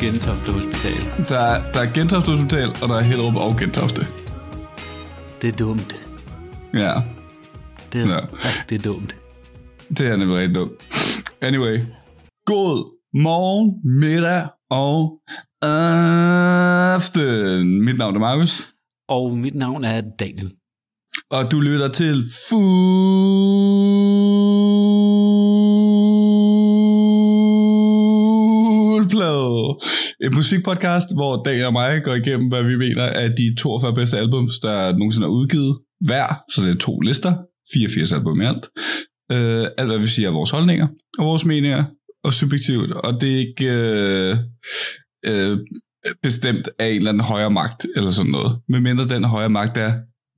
Gentofte Hospital. Der, er- der er Gentofte Hospital, og der er Hellerup og Gentofte. Det er dumt. Ja, Det er Ja. rigtig dumt. det er nemlig rigtig dumt. Anyway. God morgen, middag og aften. Mit navn er Markus, Og mit navn er Daniel. og du lytter til Fuldplade. En musikpodcast, hvor Daniel og mig går igennem, hvad vi mener er de 42 bedste albums, der nogensinde er udgivet hver. Så det er to lister. 84 album i alt. Uh, alt, hvad vi siger, er vores holdninger og vores meninger og subjektivt. Og det er ikke uh, uh, bestemt af en eller anden højere magt eller sådan noget. Medmindre den højere magt er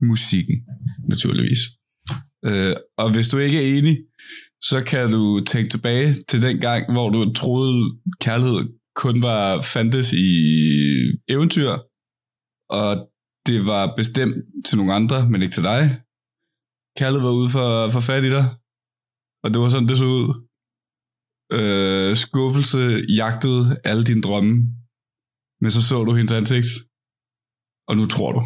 musikken, naturligvis. Uh, og hvis du ikke er enig, så kan du tænke tilbage til den gang, hvor du troede, kærlighed kun var fandtes i eventyr, og det var bestemt til nogle andre, men ikke til dig. Kaldet var ude for, for fat i dig, og det var sådan, det så ud. Øh, skuffelse jagtede alle dine drømme, men så så du hendes ansigt, og nu tror du.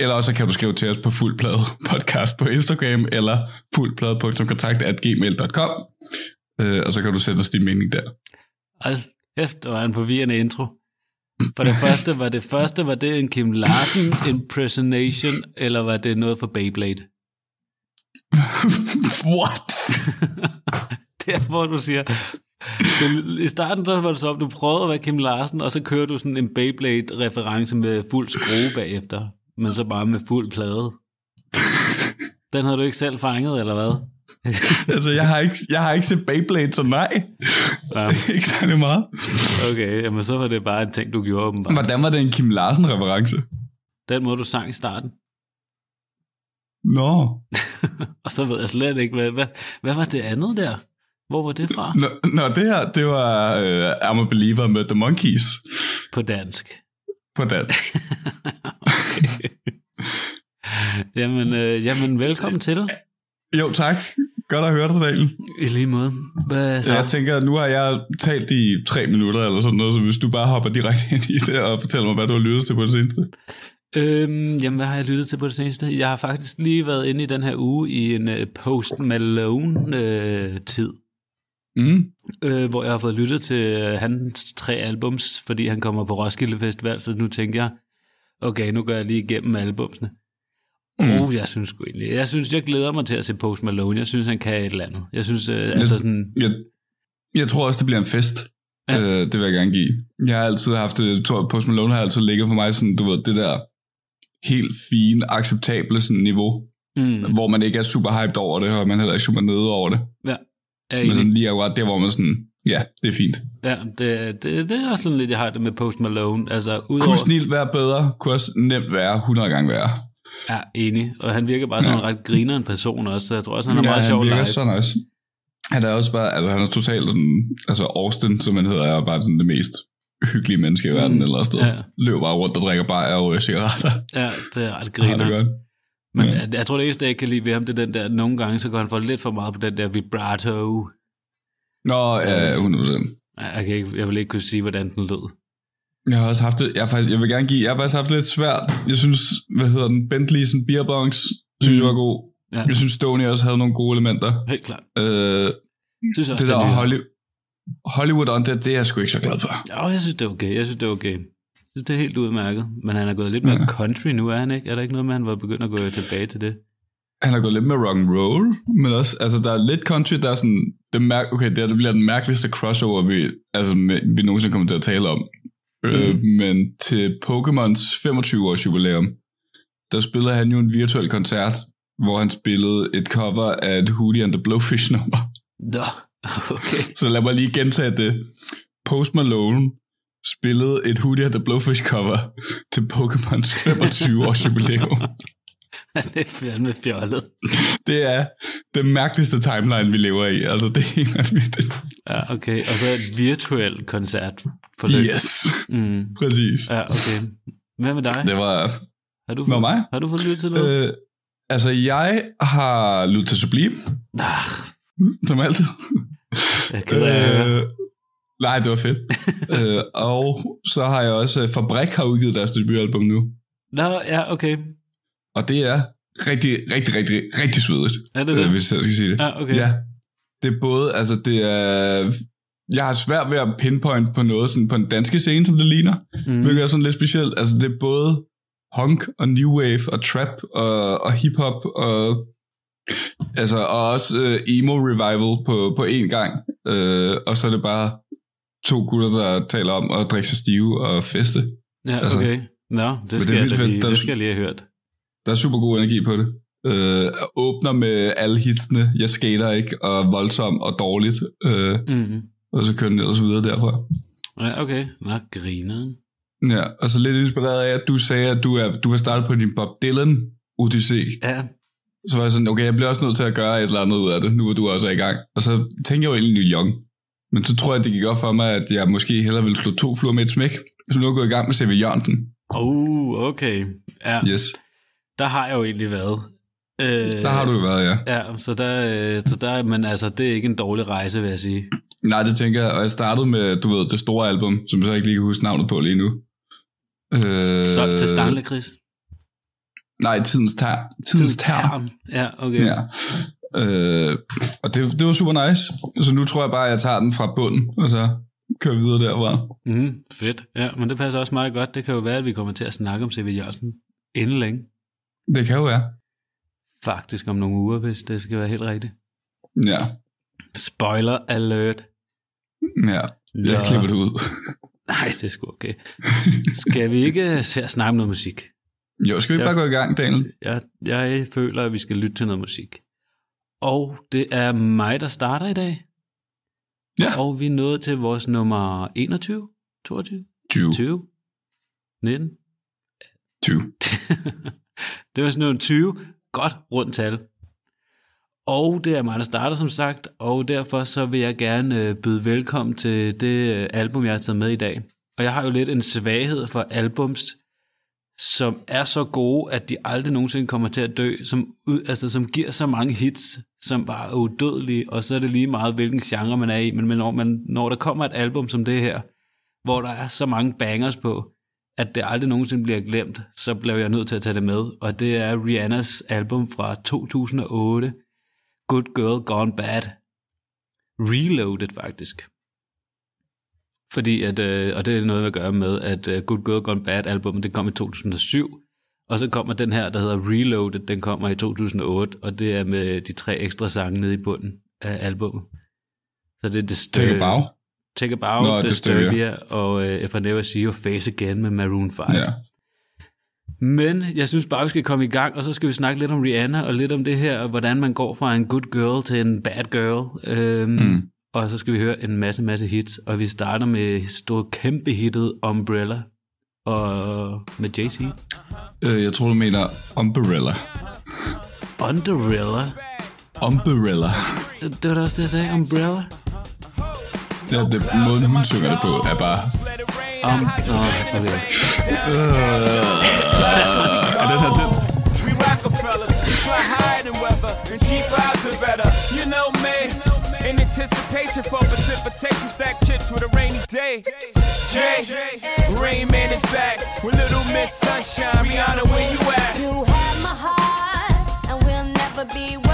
Eller også kan du skrive til os på fuldplade podcast på Instagram, eller fuldplade.kontakt.gmail.com, øh, og så kan du sende os din mening der. Hold kæft, det var en forvirrende intro. For det første, var det første, var det en Kim Larsen impersonation, eller var det noget for Beyblade? What? Der, hvor du siger, det, i starten der var det så, om du prøvede at være Kim Larsen, og så kører du sådan en Beyblade-reference med fuld skrue bagefter, men så bare med fuld plade. Den havde du ikke selv fanget, eller hvad? altså, jeg har, ikke, jeg har ikke set Beyblade, så nej. Ja, ikke særlig meget. okay, jamen så var det bare en ting, du gjorde åbenbart. Hvordan var det en Kim Larsen-reference? Den måde, du sang i starten. Nå. Og så ved jeg slet ikke, hvad, hvad, hvad var det andet der? Hvor var det fra? Nå, nå det her, det var uh, I'm a Believer med The Monkeys På dansk. på dansk. Jamen, øh, jamen velkommen til. Jo, tak. Godt at høre dig, Daniel. I lige måde. Hvad så? Jeg tænker, at nu har jeg talt i tre minutter eller sådan noget, så hvis du bare hopper direkte ind i det og fortæller mig, hvad du har lyttet til på det seneste. Øhm, jamen, hvad har jeg lyttet til på det seneste? Jeg har faktisk lige været inde i den her uge i en uh, Post Malone-tid, Mm. øh, hvor jeg har fået lyttet til uh, hans tre albums, fordi han kommer på Roskilde Festival, så nu tænker jeg, okay, nu går jeg lige igennem albumsene. Mm. Oh, jeg synes sgu egentlig, jeg synes, jeg glæder mig til at se Post Malone. Jeg synes, han kan et eller andet. Jeg synes, øh, altså sådan, Jeg, jeg tror også, det bliver en fest. Ja. Øh, det vil jeg gerne give. Jeg har altid haft det, jeg tror, Post Malone har altid ligget for mig sådan, du ved, det der helt fine, acceptable sådan, niveau, mm, hvor man ikke er super hyped over det, og man heller ikke super nede over det. ja, er Men sådan lige akkurat der, hvor man sådan, ja, det er fint. Ja, det, det, det er også sådan lidt, jeg har det med Post Malone. Altså, udover, Kunne snilt være bedre, kunne også nemt være 100 gange værre. Ja, enig. Og han virker bare som Ja. en ret griner en person også, så jeg tror også, han er ja, meget han sjov virker live. så nice. Han er også bare, altså han er totalt sådan, altså Austin, som han hedder, er bare sådan det mest hyggelige menneske i verden, Mm, eller sted. ja. Ja. Løber bare rundt og drikker bajer og ryger cigaretter. Ja, det er ret Har det griner. godt. Men Ja. jeg, jeg tror, det eneste, jeg kan lide ved ham, det er den der, nogle gange, så går han for lidt for meget på den der vibrato. Nå, ja, 100%. Ja, Jeg, kan ikke, jeg vil ikke kunne sige, hvordan den lød. Jeg har også haft det, jeg, har faktisk, jeg vil gerne give, jeg har faktisk haft det lidt svært. Jeg synes, hvad hedder den, Bentley's en beerbongs, synes Mm. jeg var god. Ja, Jeg synes, Stoney også havde nogle gode elementer. helt klart. Øh, Synes også, det der den er- Holly, Hollywood on det, det er jeg sgu ikke så glad for. Ja, jeg synes, det er okay. Jeg synes, det er okay. Jeg synes, det er helt udmærket. Men han er gået lidt mere Ja. country nu, er han ikke? Er der ikke noget med, han var begyndt at gå tilbage til det? Han har gået lidt med rock and roll, men også, altså der er lidt country, der er sådan, det, mærk, okay, det, her, det bliver den mærkeligste crossover, vi, altså, vi nogensinde kommer til at tale om. Mm. Øh, Mhm. men til Pokémons 25-års jubilæum, der spillede han jo en virtuel koncert, hvor han spillede et cover af et Hootie and the Blowfish nummer. Nå, okay. Så lad mig lige gentage det. Post Malone spillede et Hootie and the Blowfish cover til Pokémons 25-års jubilæum. det er fandme fjollet. Det er det mærkeligste timeline, vi lever i. Altså, det er helt vanvittigt. Ja, okay. Og så et virtuelt koncert på Yes, Mm. præcis. Ja, okay. Hvad med dig? Det var... Har du fået, mig? Har du fået lyttet til noget? Øh, altså, jeg har lyttet til Sublime, Ah, som altid. jeg høre. Øh, Nej, det var fedt. øh, og så har jeg også, øh, Fabrik har udgivet deres debutalbum nu. Nå, ja, okay. Og det er rigtig, rigtig, rigtig, rigtig svedigt. Er det det? Øh, hvis jeg skal sige det. Ja, okay. Ja. Det er både, altså det er... Jeg har svært ved at pinpoint på noget sådan på en danske scene, som det ligner. Mm. Hvilket er sådan lidt specielt. Altså det er både punk og new wave og trap og, og hip-hop og altså og også øh, emo revival på, på én gang. Øh, og så er det bare to gutter, der taler om at drikke sig stive og feste. Ja, altså. okay. Nå, det det skal, er jeg, vildt fedt. lige, Der er- det skal jeg lige have hørt. Der er super god energi på det. Øh, åbner med alle hitsene. Jeg skater ikke, og voldsom og dårligt. Øh, Mm. og så kører den ellers videre derfra. Ja, okay. Nå, griner. Ja, og så lidt inspireret af, at du sagde, at du, er, du har startet på din Bob Dylan Odyssey. Ja, Så var jeg sådan, okay, jeg bliver også nødt til at gøre et eller andet ud af det, nu hvor du også er i gang. Og så tænkte jeg jo egentlig Neil Young. Men så tror jeg, det gik op for mig, at jeg måske hellere ville slå to fluer med et smæk. Så nu er jeg gået i gang med C.V. Jørgensen. oh, okay. Ja, Yes, der har jeg jo egentlig været. Øh, der har du jo været, ja. Ja, så der, øh, så der, men altså, det er ikke en dårlig rejse, vil jeg sige. Nej, det tænker jeg. Og jeg startede med, du ved, det store album, som jeg så ikke lige kan huske navnet på lige nu. Øh, Solgt til Stanley, Chris. Nej, Tidens Tær. Tidens. Tern. Ja, okay. Ja. Øh, og det, det var super nice. Så nu tror jeg bare, at jeg tager den fra bunden, og så kører videre derfra. Mm, fedt. Ja, men det passer også meget godt. Det kan jo være, at vi kommer til at snakke om C.V. Jørgensen inden længe. Det kan jo være. Faktisk om nogle uger, hvis det skal være helt rigtigt. Ja, Spoiler alert. ja. Jeg Nå. klipper det ud. Nej, det er sgu okay. Skal vi ikke se at snakke om noget musik? Jo, skal vi Ja. bare gå i gang, Daniel? Jeg, jeg føler, at vi skal lytte til noget musik. Og det er mig, der starter i dag. Ja. Og vi er nået til vores nummer 21, 22, 20. 20, 19. 20 det var sådan noget 20. Godt rundt tal. Og det er mig, der starter som sagt, og derfor så vil jeg gerne øh, byde velkommen til det øh, album, jeg har taget med i dag. Og jeg har jo lidt en svaghed for albums, som er så gode, at de aldrig nogensinde kommer til at dø, som, ud, altså, som giver så mange hits, som bare er udødelige, og så er det lige meget, hvilken genre man er i, men men når, man, når der kommer et album som det her, hvor der er så mange bangers på, at det aldrig nogensinde bliver glemt, så blev jeg nødt til at tage det med, og det er Rihannas album fra 2008, Good Girl Gone Bad. Reloaded faktisk. Fordi at, øh, og det er noget at gøre med, at øh, Good Girl Gone Bad albumet, det kom i 2007, og så kommer den her, der hedder Reloaded, den kommer i 2008, og det er med de tre ekstra sange nede i bunden af albumet. Så det er Distur- Take a bow. Take a Bow, Nå, Disturbia, Disturbia. og uh, If I Never See Your Face Again med Maroon 5. Ja. Men jeg synes bare, vi skal komme i gang, og så skal vi snakke lidt om Rihanna, og lidt om det her, og hvordan man går fra en good girl til en bad girl. Øhm, Mm. Og så skal vi høre en masse, masse hits, og vi starter med store kæmpe hittet Umbrella, og med Jay-Z. Øh, jeg tror, du mener Umbrella. Underella. Umbrella. Det var da også det, jeg sagde. Umbrella. Ja, det, måden hun synger det på er bare... Um, oh, okay. Er den her den? We fly higher than weather, and cheap vibes are better. You know me, in anticipation for precipitation, stack chips with a rainy day. Jay, Rain Man is back with Little Miss Sunshine. Rihanna, where you at? You have my heart, and we'll never be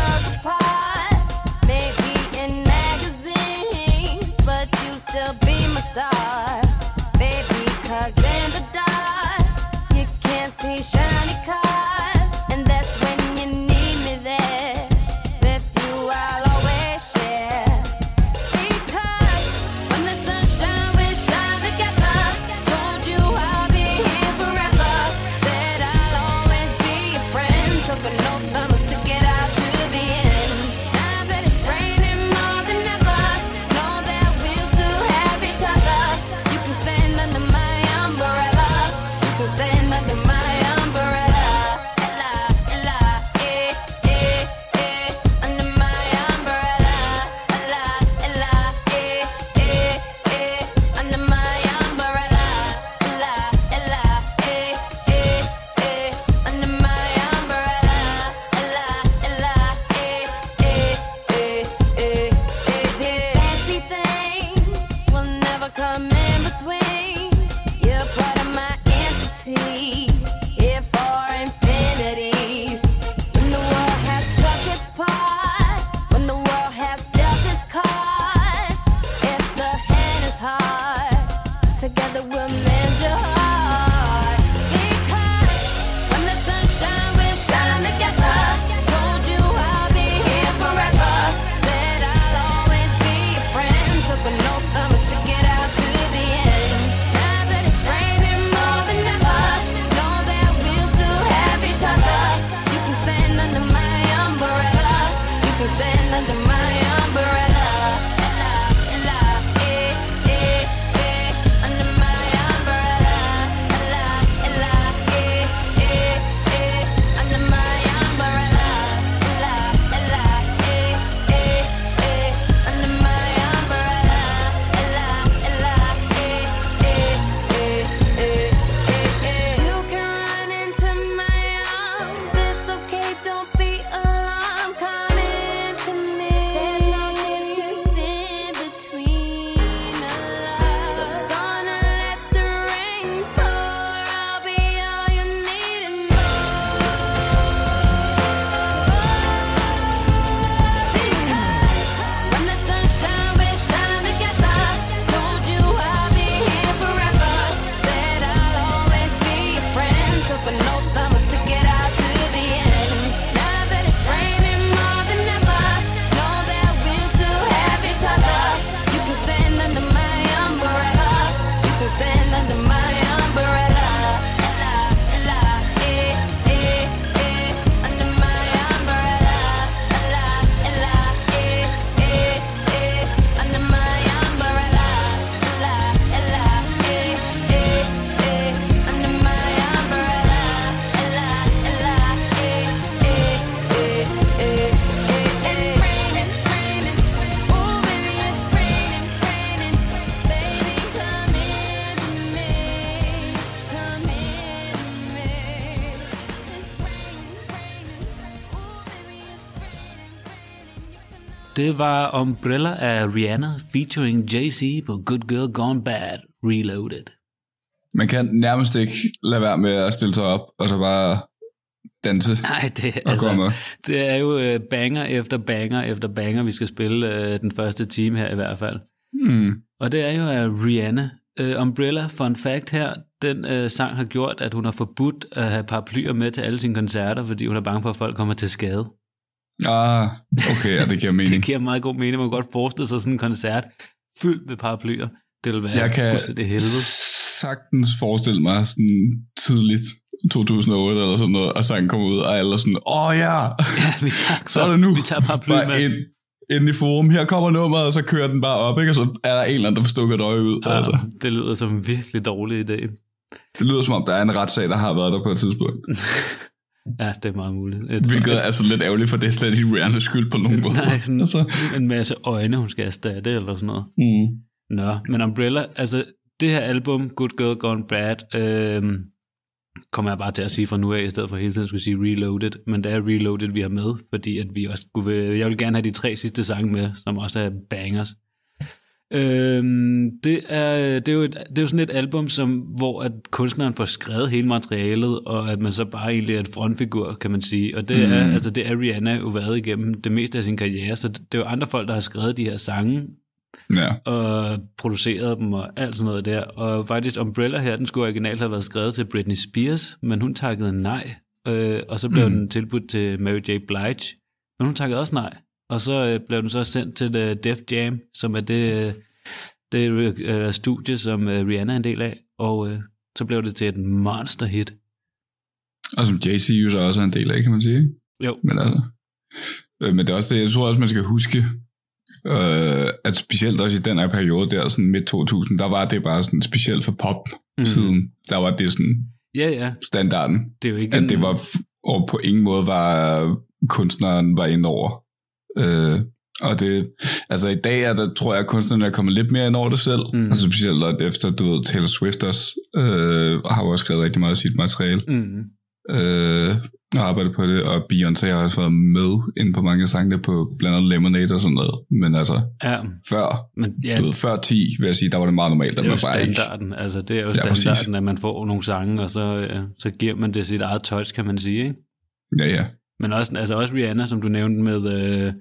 Det var Umbrella af Rihanna featuring Jay-Z på Good Girl Gone Bad Reloaded. Man kan nærmest ikke lade være med at stille sig op, og så bare danse Nej, det, altså, det er jo øh, banger efter banger efter banger, vi skal spille øh, den første time her i hvert fald. Mm. Og det er jo af Rihanna. Uh, Umbrella, fun fact her, den uh, sang har gjort, at hun har forbudt at have paraplyer med til alle sine koncerter, fordi hun er bange for, at folk kommer til skade. Ah, okay, ja, det giver mening. Det giver meget god mening. Man kan godt forestille sig sådan en koncert fyldt med paraplyer. Det vil være Jeg kan det helvede. sagtens forestille mig sådan tidligt 2008 eller sådan noget, og sangen kommer ud, og alle sådan, åh oh, ja, Ja, vi tager, så er det nu. Vi tager paraplyer bare med. ind, ind i forum, her kommer nummeret, og så kører den bare op, ikke? og så er der en eller anden, der får stukket et øje ud. Ja. Altså. Ja, det lyder som en virkelig dårlig idé. Det lyder som om, der er en retssag, der har været der på et tidspunkt. Ja, det er meget muligt. Et, Hvilket er så lidt ærgerligt, for det er slet ikke Rihannas skyld på nogen måde. Nej, sådan Altså. en masse øjne, hun skal erstatte, eller sådan noget. Mm. Nå, men Umbrella, altså det her album, Good Girl Gone Bad, øhm, kommer jeg bare til at sige fra nu af, i stedet for hele tiden skulle sige Reloaded, men det er Reloaded, vi har med, fordi at vi også skulle, jeg vil gerne have de tre sidste sange med, som også er bangers. Øhm, det, er, det, er jo et, det er jo sådan et album, som, hvor at kunstneren får skrevet hele materialet, og at man så bare egentlig er et frontfigur, kan man sige. Og det er, Mm. altså, det er Rihanna jo været igennem det meste af sin karriere, så det, det er jo andre folk, der har skrevet de her sange, Ja. og produceret dem og alt sådan noget der. Og faktisk Umbrella her, den skulle originalt have været skrevet til Britney Spears, men hun takkede nej. Øh, og så blev Mm. mm. den tilbudt til Mary J. Blige, men hun takkede også nej. Og så øh, blev den så sendt til uh, Def Jam, som er det, øh, det øh, studie, som øh, Rihanna er en del af. Og øh, så blev det til et monster hit. Og som Jay-Z jo så også er en del af, kan man sige. Jo. Men altså, øh, men det er også det, jeg tror også, man skal huske, øh, at specielt også i den her periode der, sådan midt 2000, der var det bare sådan specielt for pop-siden. Mm. Der var det sådan Ja, ja. standarden, Det er jo ikke at det var, og på ingen måde var kunstneren var ind over. Øh, og det, altså i dag er der, tror jeg, at kunstneren er kommet lidt mere ind over det selv. Mm. Altså specielt efter, du ved, Taylor Swift også, øh, har jo også skrevet rigtig meget af sit materiale Mm. øh, og arbejdet på det, og Beyoncé har også været med inde på mange sange på blandt andet Lemonade og sådan noget. Men altså, Ja, før, men ja, ved, før 10, vil jeg sige, der var det meget normalt, det er jo bare ikke... standarden. Altså, det er jo Ja, standarden, præcis. at man får nogle sange, og så, øh, så giver man det sit eget touch, kan man sige, ikke? Ja, ja. Men også, altså også Rihanna, som du nævnte med øh,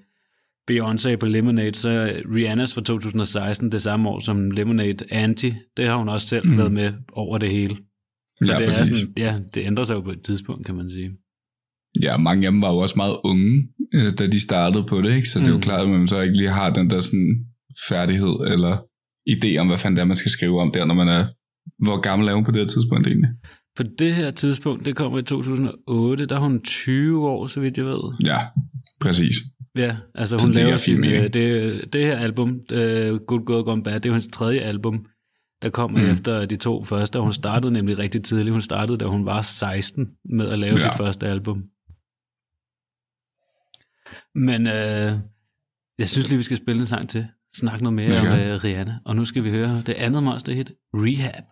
Beyoncé på Lemonade, så Rihannas fra 2016, det samme år som Lemonade Anti, det har hun også selv mm. været med over det hele. Så Ja, det, er præcis. sådan, ja, det ændrer sig jo på et tidspunkt, kan man sige. Ja, mange af dem var jo også meget unge, øh, da de startede på det, ikke? Så det er jo Mm. klart, at man så ikke lige har den der sådan færdighed eller idé om, hvad fanden det er, man skal skrive om der, når man er... Hvor gammel er hun på det her tidspunkt egentlig? På det her tidspunkt, det kommer i 2008, der er hun 20 år, så vidt jeg ved. Ja, præcis. Ja, altså Så hun det laver sin, øh, det, det her album, uh, Good Girl Gone Bad, det er hendes tredje album, der kommer Mm. efter de to første, og hun startede nemlig rigtig tidligt. Hun startede, da hun var 16 med at lave Ja. sit første album. Men øh, jeg synes lige, vi skal spille en sang til. Snak noget mere om øh, Rihanna. Og nu skal vi høre det andet monster hit, Rehab.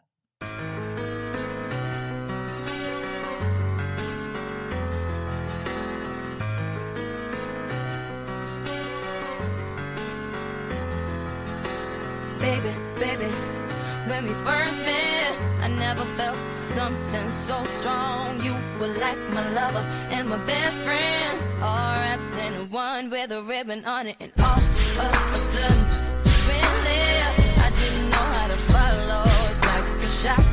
Baby, baby, when we first met, I never felt something so strong. You were like my lover and my best friend, all wrapped in one with a ribbon on it. And all of a sudden, really, I didn't know how to follow. It's like a shot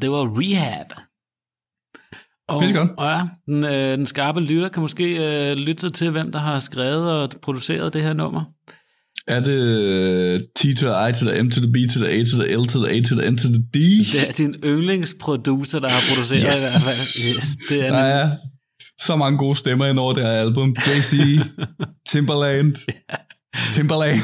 Og det var Rehab. Og, og ja, den, øh, den skarpe lytter kan måske øh, lytte til, hvem der har skrevet og produceret det her nummer. Er det øh, T to the I to the M to the B to the A to the L to the A to the N to the D? Det er sin yndlingsproducer, der har produceret yes. i hvert fald. Yes, det er Der nemlig- er så mange gode stemmer ind over det her album. JC, Timberland, Timberland.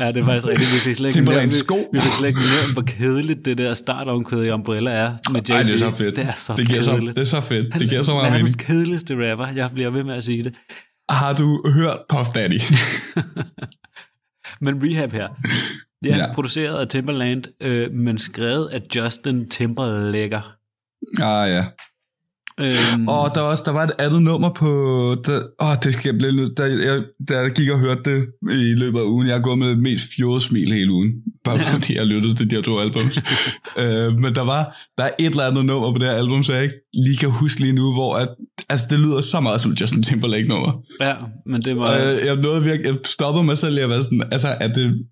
Ja, det er faktisk rigtigt. Vi fik slet ikke nævnt- sko. Vi, vi fik slet ikke nævnt, hvor kedeligt det der startomkvæde i Umbrella er med. Ej, det er så fedt. Det er så det, giver så, det er så fedt. Han Det giver så meget er mening. den kedeligste rapper. Jeg bliver ved med at sige det. Har du hørt Puff Daddy? Men Rehab her. Ja, Ja. produceret af Timberland, øh, men skrevet af Justin Timberlake. ah ja. Øhm, Og der var, også, der var et andet nummer på... Der, åh, det skal jeg blive nødt... Der, jeg, der jeg gik og hørte det i løbet af ugen. Jeg har gået med det mest fjorde smil hele ugen. Bare fordi jeg lyttede til de her to albums. øh, men der var der er et eller andet nummer på det her album, så jeg ikke lige kan huske lige nu, hvor at, altså, det lyder så meget som Justin Timberlake nummer. ja, men det var... Og jeg, nåede virkelig, jeg stoppede mig selv i at være sådan, altså er det...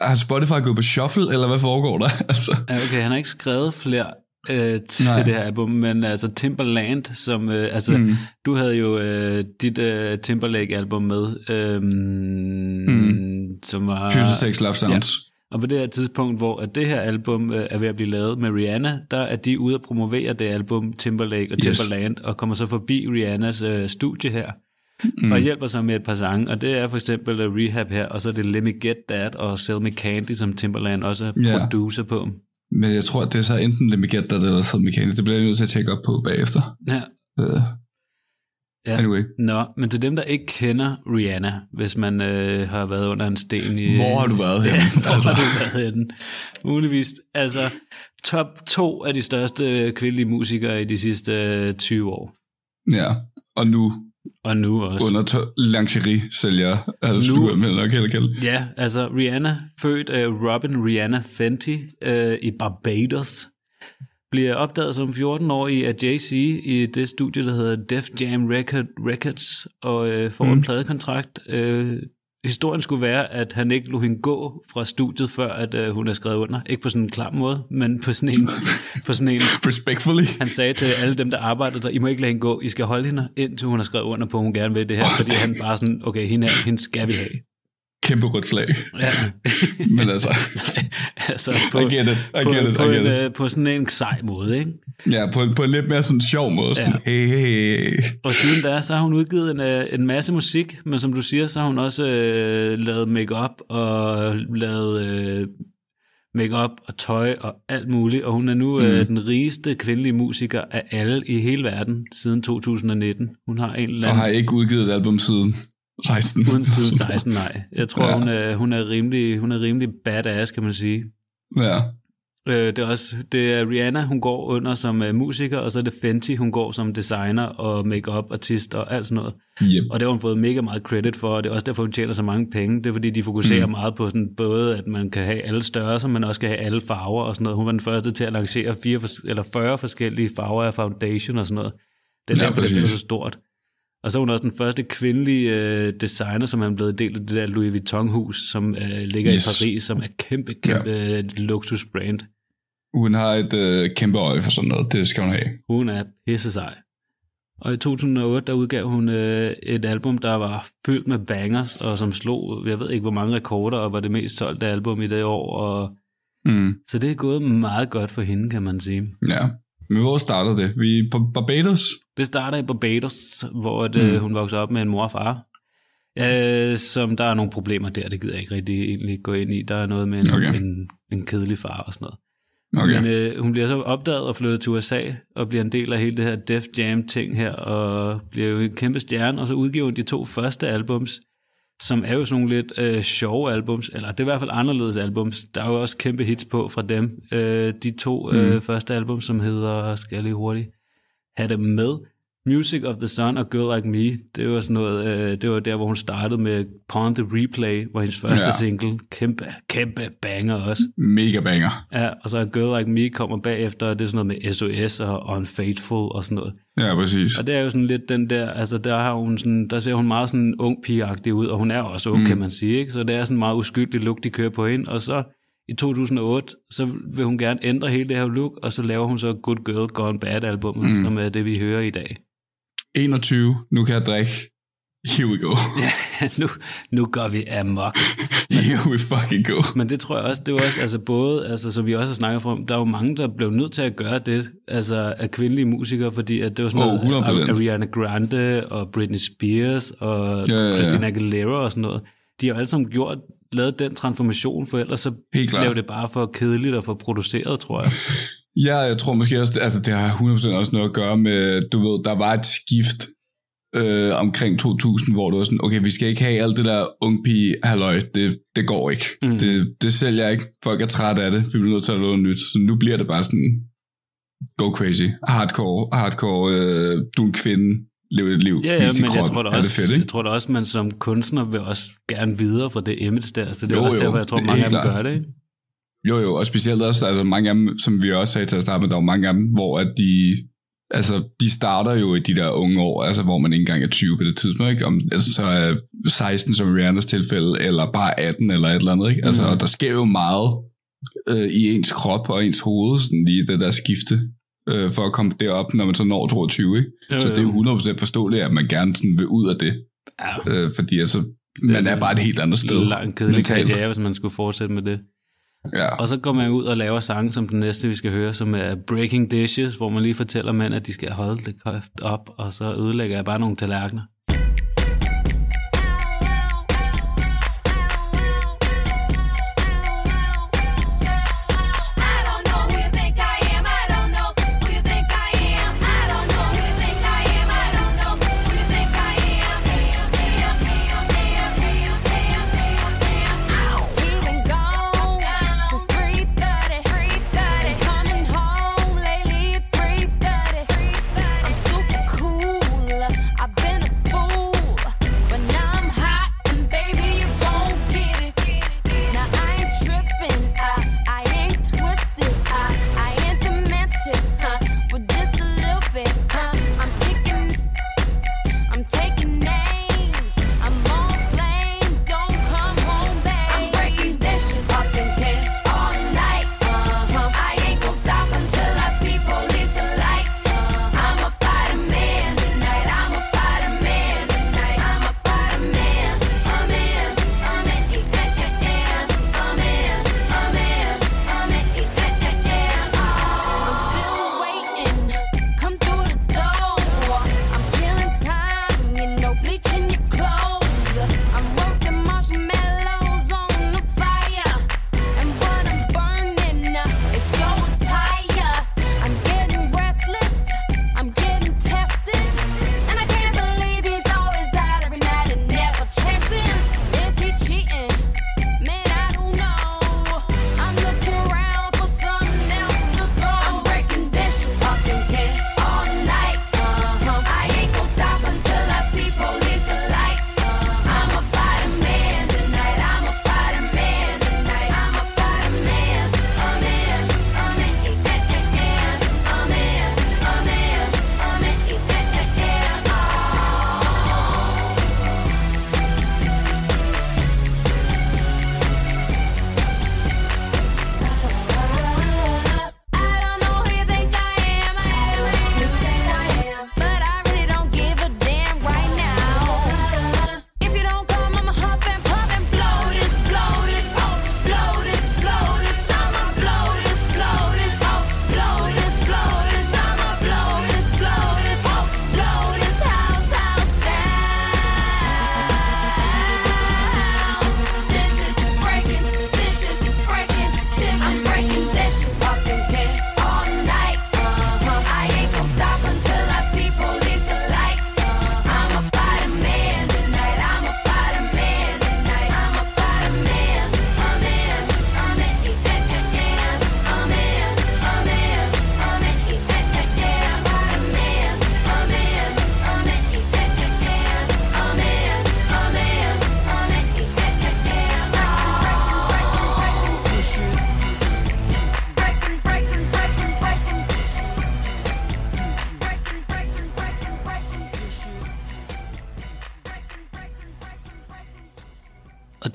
Har Spotify gået på shuffle, eller hvad foregår der? altså, Ja, okay, han har ikke skrevet flere øh, til Nej. det her album, men altså Timberland, som, øh, altså, mm. Du havde jo øh, dit øh, Timberlake-album med, øh, mm. Som var... Future Sex Love Sounds. Og på det her tidspunkt, hvor at det her album øh, er ved at blive lavet med Rihanna, der er de ude at promovere det album Timberlake og Yes. Timberland, og kommer så forbi Rihannas øh, studie her, Mm. og hjælper sig med et par sange, og det er for eksempel uh, Rehab her, og så er det Let Me Get That og Sell Me Candy, som Timberland også er Ja. producer på. Men jeg tror, det er så enten Get That eller Sad Mechanic. Det bliver jeg nødt til at tjekke op på bagefter. Ja. Uh, Ja. Anyway. Nå, men til dem, der ikke kender Rihanna, hvis man øh, har været under en sten i... Hvor har du været Ja, henne? hvor Altså. har du været henne? Muligvis. Altså, top to af de største kvindelige musikere i de sidste øh, 20 år. Ja, og nu Og nu også. under to- lingerie sælger altså Nu- med nok heller kalde. Ja, altså Rihanna, født af Robin Rihanna Fenty øh, i Barbados, bliver opdaget som 14-årig af Jay-Z i det studie, der hedder Def Jam Record, Records, og øh, får mm. en pladekontrakt. Øh, historien skulle være, at han ikke lå hende gå fra studiet, før at øh, hun er skrevet under. Ikke på sådan en klam måde, men på sådan en... på sådan en Respectfully. han sagde til alle dem, der arbejder der, I må ikke lade hende gå, I skal holde hende, indtil hun har skrevet under på, at hun gerne vil det her, fordi han bare sådan, okay, hende, her, hende skal vi have. Kæmpe rødt flag. Ja. Men altså, Nej, altså på, I get it, I på, get it, på, I en, get it. øh, på sådan en sej måde, ikke? Ja, på, en- på en lidt mere sådan sjov måde. Sådan, hey, hey, hey. Og siden da, så har hun udgivet en, øh, en masse musik, men som du siger, så har hun også øh, lavet makeup og lavet øh, makeup og tøj og alt muligt, og hun er nu øh, Mm. den rigeste kvindelige musiker af alle i hele verden siden 2019. Hun har en eller Og anden... har ikke udgivet et album siden 16. Uden siden 16, nej. Jeg tror, Ja. hun, er, hun, er rimelig, hun er rimelig badass, kan man sige. Ja. Øh, det, er også, det er Rihanna, hun går under som uh, musiker, og så er det Fenty, hun går som designer og makeup artist og alt sådan noget. Yep. Og det har hun fået mega meget credit for, og det er også derfor, hun tjener så mange penge. Det er fordi, de fokuserer mm. Meget på sådan, både, at man kan have alle størrelser, men også kan have alle farver og sådan noget. Hun var den første til at lancere fire, fors- eller 40 forskellige farver af foundation og sådan noget. Det er Ja, derfor, det er præcis. så stort. Og så er hun også den første kvindelige øh, designer, som er blevet delt af det der Louis Vuitton-hus, som øh, ligger Yes. i Paris, som er kæmpe, kæmpe ja. luksusbrand. Hun har et øh, kæmpe øje for sådan noget. Det skal hun have. Hun er pisse sej. Og i 2008, der udgav hun øh, et album, der var fyldt med bangers, og som slog, jeg ved ikke hvor mange rekorder, og var det mest solgte album i det år. Og... Mm. Så det er gået meget godt for hende, kan man sige. Ja. Men hvor starter det? Vi på Barbados? Det starter i Barbados, hvor at, øh, Mm. hun voksede op med en mor og far. Øh, som der er nogle problemer der, det gider jeg ikke rigtig egentlig gå ind i. Der er noget med en, Okay. en, en kedelig far og sådan noget. Okay. Men øh, hun bliver så opdaget og flyttet til USA, og bliver en del af hele det her Def Jam ting her, og bliver jo en kæmpe stjerne, og så udgiver hun de to første albums, som er jo sådan nogle lidt øh, sjove albums, eller det er i hvert fald anderledes albums. Der er jo også kæmpe hits på fra dem. Øh, de to øh, Mm. første album, som hedder, skal jeg lige hurtigt have dem med, Music of the Sun og Girl Like Me, det var sådan noget, øh, det var der, hvor hun startede med Pawn the Replay, hvor hendes første Ja. single, kæmpe, kæmpe banger også. Mega banger. Ja, og så Girl Like Me kommer bagefter, og det er sådan noget med SOS og Unfaithful og sådan noget. Ja, præcis. Og det er jo sådan lidt den der, altså der har hun sådan, der ser hun meget sådan ung pigeagtig ud, og hun er også ung, Mm. kan man sige, ikke? Så det er sådan en meget uskyldig look, de kører på hende, og så i 2008, så vil hun gerne ændre hele det her look, og så laver hun så Good Girl Gone Bad albumet, mm. som er det, vi hører i dag. 21. Nu kan jeg drikke. Here we go. Ja, nu, nu går vi amok. Here we fucking go. Men det tror jeg også, det var også, altså både, altså, som vi også har snakket om, der er jo mange, der blev nødt til at gøre det, altså af kvindelige musikere, fordi at det var sådan Åh, noget, 100%. Ariana Grande og Britney Spears og Ja, ja, ja. Christina Aguilera og sådan noget. De har alle sammen gjort, lavet den transformation, for ellers så blev det bare for kedeligt og for produceret, tror jeg. Ja, jeg tror måske også, altså det har 100% også noget at gøre med, du ved, der var et skift øh, omkring 2000, hvor det var sådan, okay, vi skal ikke have alt det der ung pige halløj, det, det går ikke. Mm. Det, det sælger ikke. Folk er trætte af det. Vi bliver nødt til at lave noget nyt. Så nu bliver det bare sådan, go crazy. Hardcore, hardcore, øh, du er en kvinde, lev et liv, Ja, ja men jeg krop. tror, da er det også, fedt, ikke? jeg tror da også, man som kunstner vil også gerne videre fra det image der, så det er Jo, også jo, derfor, jeg tror, mange af dem gør det. Ikke? Jo, jo, og specielt også, altså mange af dem, som vi også sagde til at starte med, der er jo mange af dem, hvor at de, altså, de starter jo i de der unge år, altså hvor man ikke engang er 20 på det tidspunkt, ikke? Om, altså, så er 16 som Rihannas tilfælde, eller bare 18 eller et eller andet, ikke? Altså, og der sker jo meget øh, i ens krop og ens hoved, sådan lige det der skifte, øh, for at komme derop, når man så når 22, ikke? Jo, Så jo. det er jo 100% forståeligt, at man gerne sådan vil ud af det, Ja, øh, fordi altså, man er bare et helt andet sted. en lang kedelig mentalt. karriere, hvis man skulle fortsætte med det. Ja. Og så går man ud og laver sange som den næste, vi skal høre, som er Breaking Dishes, hvor man lige fortæller mænd, at de skal holde det op, og så ødelægger jeg bare nogle tallerkener.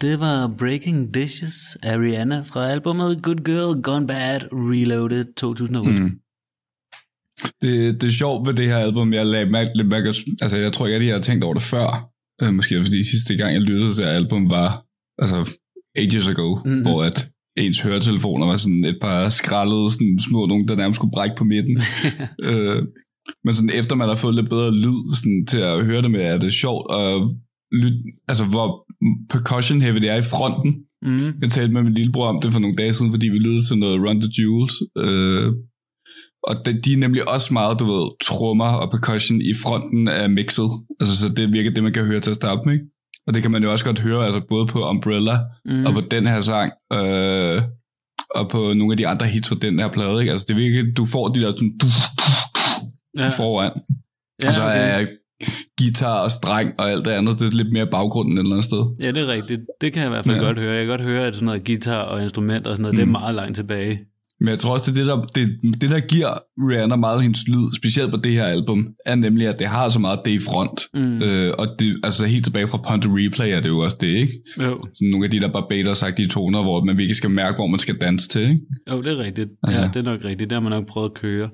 Og det var Breaking Dishes af Rihanna fra albumet Good Girl Gone Bad Reloaded 2008. Mm. Det, det er sjovt ved det her album, jeg lagde mærke, lidt mærke, altså jeg tror ikke, at jeg har tænkt over det før, øh, måske fordi sidste gang, jeg lyttede til det album, var altså ages ago, Mhm. mm-hmm. hvor at ens høretelefoner var sådan et par skraldede sådan små nogen, der nærmest skulle brække på midten. øh, men sådan efter man har fået lidt bedre lyd sådan, til at høre det med, er det sjovt at lytte, altså hvor percussion heavy det er i fronten. Mm. Jeg talte med min lillebror om det for nogle dage siden, fordi vi lyttede til noget Run the Jewels. Øh, og de, de er nemlig også meget, du ved, trommer og percussion i fronten af mixet. Altså, så det virker det, man kan høre til at starte med, ikke? Og det kan man jo også godt høre, altså både på Umbrella Mm. og på den her sang, øh, og på nogle af de andre hits på den her plade, ikke? Altså, det virker, du får de der sådan, du, ja. ja. foran, ja, og så okay. Guitar og streng og alt det andet, det er lidt mere baggrunden et eller andet sted. Ja, det er rigtigt. Det kan jeg i hvert fald ja. Godt høre. Jeg kan godt høre, at sådan noget guitar og instrumenter og sådan noget, mm. det er Mm. meget langt tilbage. Men jeg tror også, det er det, der, det, det, der giver Rihanna meget hendes lyd, specielt på det her album, er nemlig, at det har så meget det i front. Mm. Øh, og det, altså helt tilbage fra Pond Replay er det jo også det, ikke? Jo. Sådan nogle af de der Barbados-agtige toner, hvor man virkelig skal mærke, hvor man skal danse til, ikke? jo, det er rigtigt. Altså. Ja, det er nok rigtigt. Det har man nok prøvet at køre.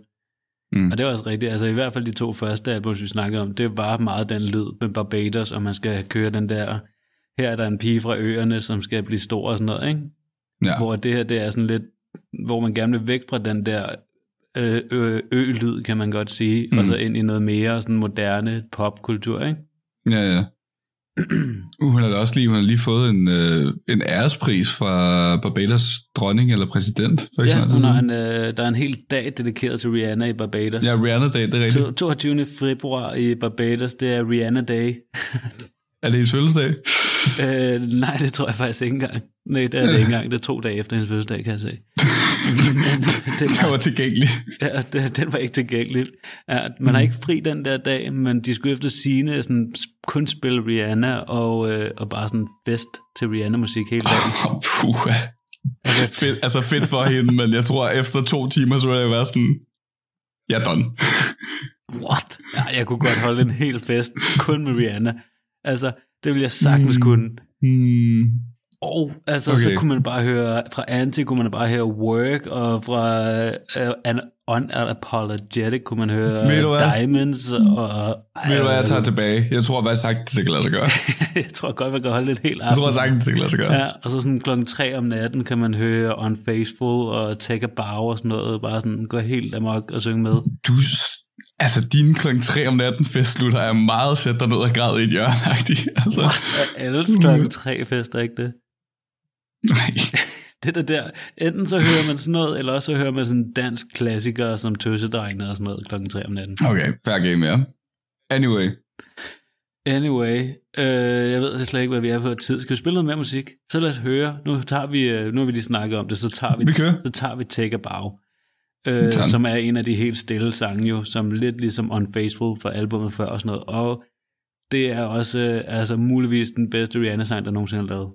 Mm. Og det er også rigtigt. Altså i hvert fald de to første albums, vi snakkede om, det var meget den lyd med Barbados, og man skal køre den der, her er der en pige fra øerne, som skal blive stor og sådan noget, ikke? Ja. Hvor det her, det er sådan lidt, hvor man gerne vil væk fra den der øh, ø-lyd, kan man godt sige, mm. og så ind i noget mere sådan moderne popkultur, ikke? ja, ja. Uh, hun har da også lige, hun har lige fået en, øh, en ærespris fra Barbados dronning eller præsident, for Ja, hun har en, øh, der er en hel dag dedikeret til Rihanna i Barbados. Ja, Rihanna Day, det er rigtigt. To- 22. februar i Barbados, det er Rihanna Day. Er det hendes fødselsdag? øh, nej, det tror jeg faktisk ikke engang. Nej, det er det ikke engang. Det er to dage efter hendes fødselsdag, kan jeg se. Det Det var tilgængelig. Ja, den, den var ikke tilgængelig. Ja, man har ikke fri den der dag, men de skulle efter sine sådan, kun spille Rihanna og, øh, og bare sådan fest til Rihanna-musik hele dagen. Puh, Altså, fedt, altså fedt for hende, men jeg tror, efter to timer, så vil jeg være sådan, jeg er done. what? Ja, jeg kunne godt holde en hel fest kun med Rihanna. Altså, det ville jeg sagtens kunne. Hmm. Og altså, okay. så kunne man bare høre, fra Anti kunne man bare høre Work, og fra uh, An Unapologetic kunne man høre Ved du hvad? Diamonds, og... Ved du hvad, jeg tager tilbage. Jeg tror, jeg sagt, det kan lade sig gøre. jeg tror godt, man kan holde et helt Jeg aften. tror sagtens, det kan lade sig gøre. Ja, og så sådan klokken 3 om natten kan man høre Unfaithful og Take a Bow og sådan noget, bare sådan gå helt amok og synge med. Du, altså, din klokken 3 om natten festslutter er meget sæt dig ned og græd i et hjørne altså. What? Alle klokken 3 fester, ikke det? Nej. Det der der, enten så hører man sådan noget, eller så hører man sådan dansk klassiker som Tøsedrengene og sådan noget klokken 3 om natten. Okay, fair game, ja. Anyway, Anyway, øh, jeg ved slet ikke, hvad vi er på tid. Skal vi spille noget mere musik? Så lad os høre. Nu, tager vi, øh, nu har vi lige snakket om det, så tager vi, Vi kører. så tager vi Take a Bow. Øh, som er en af de helt stille sange jo, som lidt ligesom Unfaithful fra albumet før og sådan noget. Og det er også øh, altså muligvis den bedste Rihanna-sang, der nogensinde er lavet.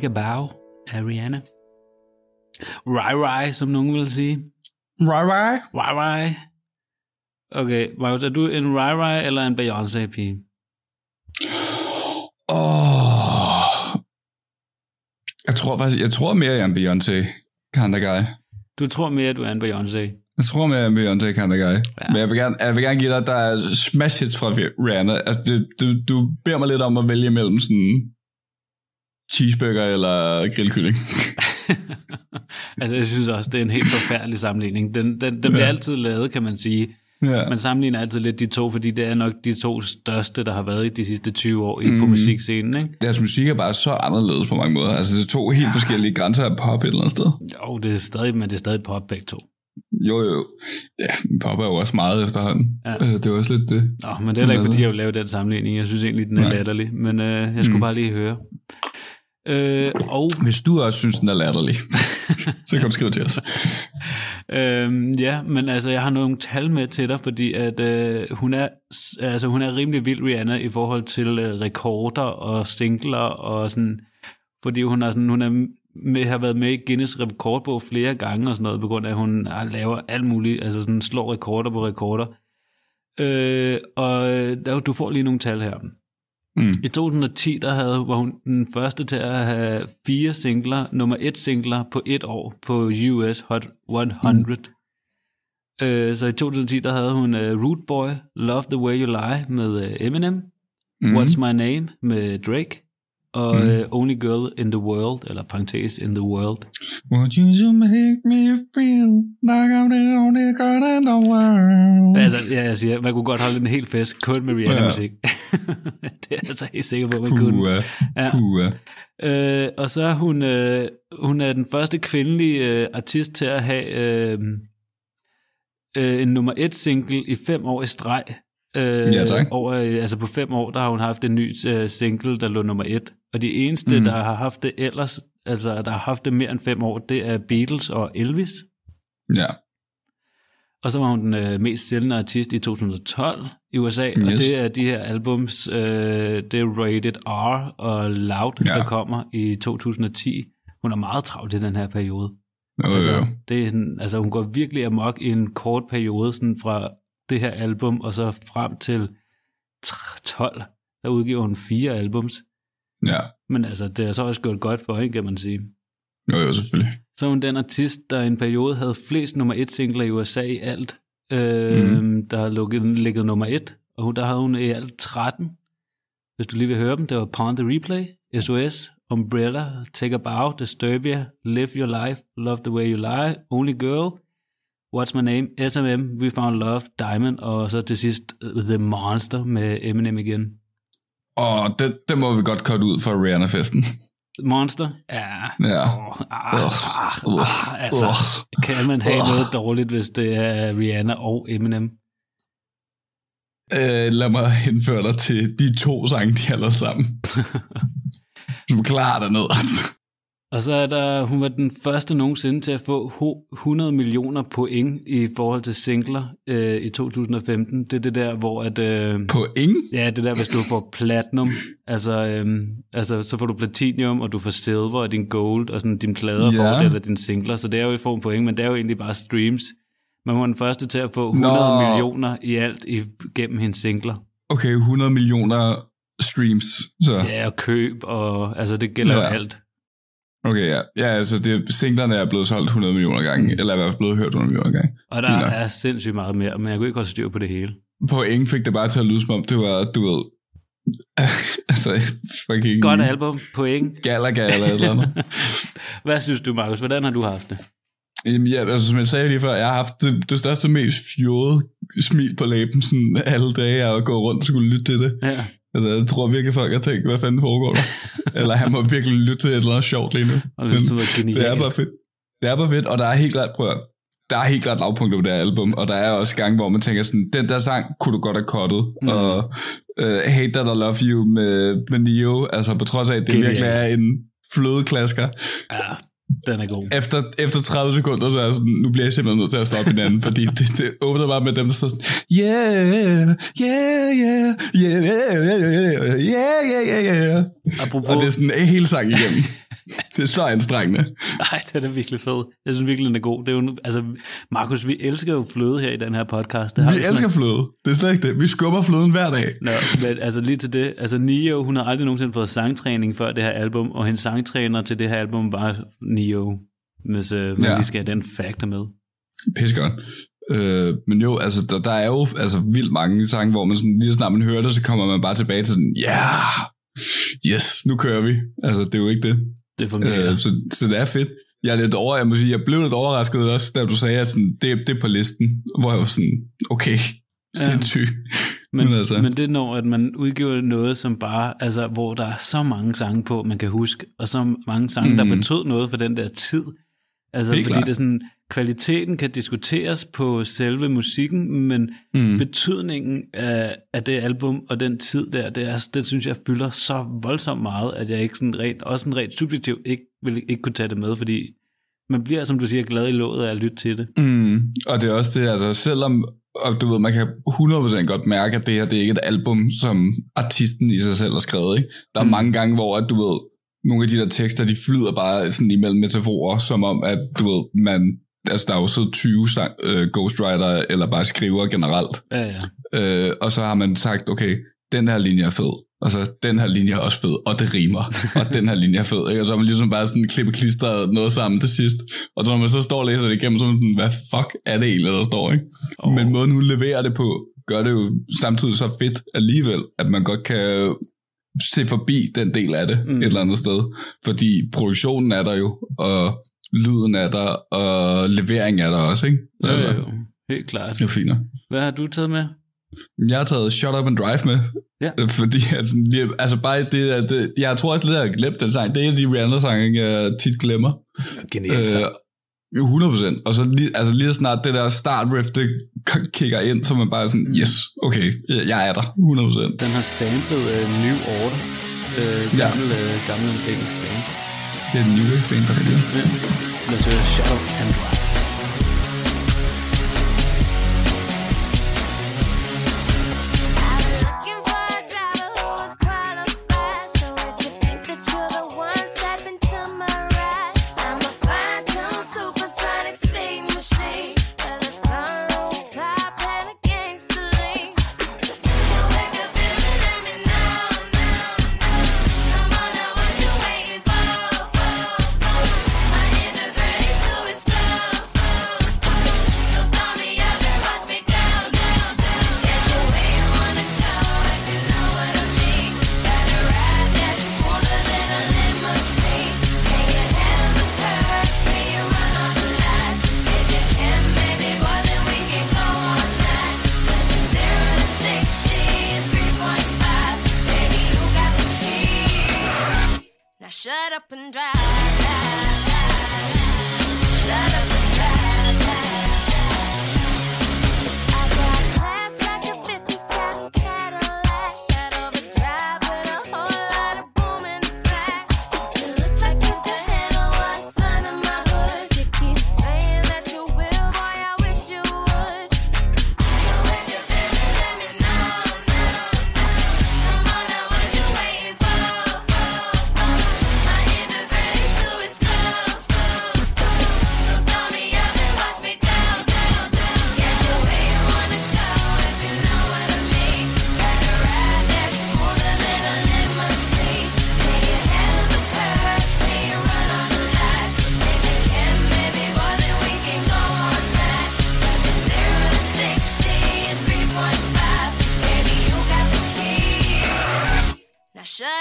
Take a Bow af Rihanna. Rai Rai, som nogen vil sige. Right, right. Rai Rai. Okay, Markus, er du en Rai Rai eller en Beyoncé-pige? Åh. Jeg tror faktisk, jeg tror mere, jeg er en Beyoncé kind of guy. Du tror mere, at du er en Beyoncé. Jeg tror mere, jeg er en Beyoncé kind of guy. Ja. Men jeg vil, gerne, jeg vil gerne give dig, at der er smash hits fra Rihanna. Altså, det, du, du beder mig lidt om at vælge mellem sådan cheeseburger eller grillkylling. altså, jeg synes også, det er en helt forfærdelig sammenligning. Den, den, den bliver Ja. altid lavet, kan man sige. ja. Man sammenligner altid lidt de to, fordi det er nok de to største, der har været i de sidste 20 år i, på Mhm. musikscenen, ikke? Deres musik er bare så anderledes på mange måder. Altså, det er to helt forskellige grænser af pop et eller andet sted. Jo, det er stadig, men det er stadig pop begge to. Jo, jo. Ja, pop er jo også meget efterhånden. Ja. Ja. Det er også lidt det. Nå, men det er heller ikke, fordi altså- jeg vil lave den sammenligning. Jeg synes egentlig, den er Nej. latterlig, men øh, jeg skulle Mm. bare lige høre. Øh, og Hvis du også synes, den er latterlig, så kom skriv til os. Øhm, ja, men altså, jeg har nogle tal med til dig, fordi at øh, hun, er, altså, hun er rimelig vild, Rihanna, i forhold til øh, rekorder og singler, og sådan, fordi hun, er sådan, hun er med, har været med i Guinness rekordbog flere gange og sådan noget, på grund af, at hun har- laver alt muligt, altså sådan slår rekorder på rekorder. Øh, og øh, der, du får lige nogle tal her. Mm. I 2010 der havde, var hun den første til at have fire singler, nummer et singler på et år på US Hot 100. Mm. Øh, så i 2010 der havde hun uh, Root Boy, Love the Way You Lie med uh, Eminem, mm. Mm. What's My Name med Drake, og Mhm. uh, Only Girl in the World, eller parentes in the world. Want you to make me feel like I'm the only girl in the world. Altså, ja, jeg siger, man kunne godt holde en helt fest kun med Rihanna-musik. det er jeg altså helt sikker på, man kunne. Puh, Ja. puh. Øh, og så er hun, øh, hun er den første kvindelige øh, artist til at have øh, øh, en nummer et single i fem år i streg. Øh, Ja, tak. Over, øh, altså på fem år, der har hun haft en ny øh, single, der lå nummer et. Og de eneste. Mm. der har haft det ellers, altså der har haft det mere end fem år, det er Beatles og Elvis. Ja. Og så var hun den øh, mest sælgende artist i 2012 i USA, yes. og det er de her albums, øh, det er Rated R og Loud, ja. Der kommer i 2010. Hun er meget travlt i den her periode. Jo, altså, jo. det er sådan, altså, hun går virkelig amok i en kort periode, sådan fra det her album, og så frem til 12, der udgiver hun fire albums. Ja. Men altså, det er så også gået godt for hende, kan man sige. Jo, jo, selvfølgelig. Så hun den artist, der i en periode havde flest nummer et singler i USA i alt. Øh, mm. Der har lukket, ligget nummer et, og hun- der havde hun i alt 13. Hvis du lige vil høre dem, det var Pound the Replay, SOS, Umbrella, Take a Bow, Disturbia, Live Your Life, Love the Way You Lie, Only Girl, What's My Name, SMM, We Found Love, Diamond, og så til sidst uh, The Monster med Eminem igen. Og det, det må vi godt korte ud for Rihanna-festen. Monster? Ja. Ja. Oh, ah, ah, ah, altså, kan man have noget dårligt, hvis det er Rihanna og Eminem? Øh, lad mig henføre dig til de to sange, de har lavet sammen. Du klarer dig ned. Og så er der, hun var den første nogensinde til at få ho- 100 millioner point i forhold til singler øh, i 2015. Det er det der, hvor at, øh, ingen? ja, det der, hvis du får platinum, altså, øh, altså så får du platinum, og du får silver og din gold, og sådan din plader Ja. får det, eller din singler, så det er jo et form point, men det er jo egentlig bare streams. Men hun var den første til at få 100 Nå. millioner i alt i, gennem hendes singler. Okay, 100 millioner streams. Så. Ja, og køb, og altså det gælder ja. Alt. Okay, ja. Ja, altså det, singlerne er blevet solgt 100 millioner gange, Mm. eller i hvert fald blevet hørt 100 millioner gange. Og Fint der nok. er sindssygt meget mere, men jeg kunne ikke holde styr på det hele. På ingen fik det bare til at lyde som om, det var, du ved, altså fucking Godt album, point. Galaga eller et eller andet. Hvad synes du, Markus? Hvordan har du haft det? Jamen, ja, altså, som jeg sagde lige før, jeg har haft det, det største, mest fjode smil på læben sådan alle dage, jeg har gået rundt og skulle lytte til det. Ja. Altså, jeg tror virkelig, folk har tænkt, hvad fanden foregår der? eller han må virkelig lytte til et eller andet sjovt lige nu. Og det lyder genialt. det er bare fedt. Det er bare fedt, og der er helt klart, prøv at, der er helt klart lavpunkter på det her album, og der er også gange, hvor man tænker sådan, den der sang kunne du godt have cuttet, Mm. og uh, Hate That I Love You med, med Neo, altså på trods af, at det Genialt. virkelig er en flødeklasker, Ja, Den er god. Efter, efter 30 sekunder, så er jeg sådan, nu bliver jeg simpelthen nødt til at stoppe hinanden, fordi det, det åbner bare med dem, der står sådan, yeah, yeah, yeah, yeah, yeah, yeah, yeah, yeah. Apropos, Og det er sådan en hel sang igennem. Det er så anstrengende. Nej, den er virkelig fed. Jeg synes virkelig, den er god. Det er jo, altså, Markus, vi elsker jo fløde her i den her podcast. Det har Vi sådan- elsker fløde. Det er slet ikke det. Vi skubber fløden hver dag. Nå, men altså lige til det. Altså Nio, hun har aldrig nogensinde fået sangtræning før det her album, og hendes sangtræner til det her album var Nio. Hvis øh, man Ja. lige skal have den factor med. Pissegodt. Øh, men jo, altså, der, der er jo altså, vildt mange sange, hvor man sådan, lige så snart man hører det, så kommer man bare tilbage til sådan, ja, yeah, yes, nu kører vi. Altså, det er jo ikke det. Det fungerer. Øh, så, så det er fedt. Jeg er lidt over, jeg må sige, jeg blev lidt overrasket også, da du sagde, at sådan, det, det er på listen, hvor jeg var sådan, okay, sindssygt. Men, Men altså- men det når, at man udgiver noget, som bare, altså, hvor der er så mange sange på, man kan huske, og så mange sange, mm. der betød noget for den der tid. Altså, Helt fordi klart. det er sådan, kvaliteten kan diskuteres på selve musikken, men Mm. betydningen af, af det album og den tid der, det, er, det synes jeg fylder så voldsomt meget, at jeg ikke sådan rent, også sådan rent subjektivt ikke vil ikke kunne tage det med, fordi man bliver, som du siger, glad i låget af at lytte til det. Mm. Og det er også det, altså selvom og du ved, man kan 100% godt mærke, at det her det er ikke et album, som artisten i sig selv har skrevet. Ikke? Der er. Mm. mange gange, hvor at, du ved, nogle af de der tekster, de flyder bare sådan imellem metaforer, som om, at du ved, man, altså der er jo siddet 20 sang, øh, ghostwriter, eller bare skriver generelt, Ja, ja. øh, og så har man sagt, okay, den her linje er fed, og så den her linje er også fed, og det rimer, og den her linje er fed, ikke? og så har man ligesom bare sådan klippe klistret noget sammen til sidst, og så når man så står og læser det igennem, så er man sådan, hvad fuck er det egentlig, der står, ikke? Oh. Men måden hun leverer det på, gør det jo samtidig så fedt alligevel, at man godt kan se forbi den del af det. Mm. et eller andet sted, fordi produktionen er der jo, og lyden er der, og leveringen er der også, ikke? Jo, jo, jo. Helt klart. Det er fint. Hvad har du taget med? Jeg har taget Shut Up and Drive med. Ja. Øh, Fordi altså, lige, altså bare det, at det, jeg tror også lidt, at jeg har glemt den sang. Det er en af de Rihanna-sange, jeg tit glemmer. Genialt. Øh, jo, 100%. Og så lige, altså lige så snart det der start riff, det kigger ind, så man bare sådan, yes, okay, jeg, jeg er der. 100%. Den har samlet uh, New Order. Uh, gammel, ja. uh, gammel engelsk band. Det new den that løsbane, der do shadow and.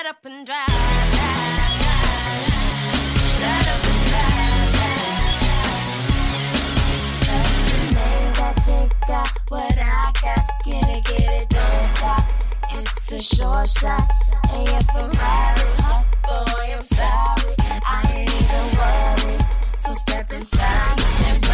Up and drive. Shut up and drive. What I got. Get it, don't stop. It's a short shot. And hot boy, I'm sorry. I ain't even worried. So step inside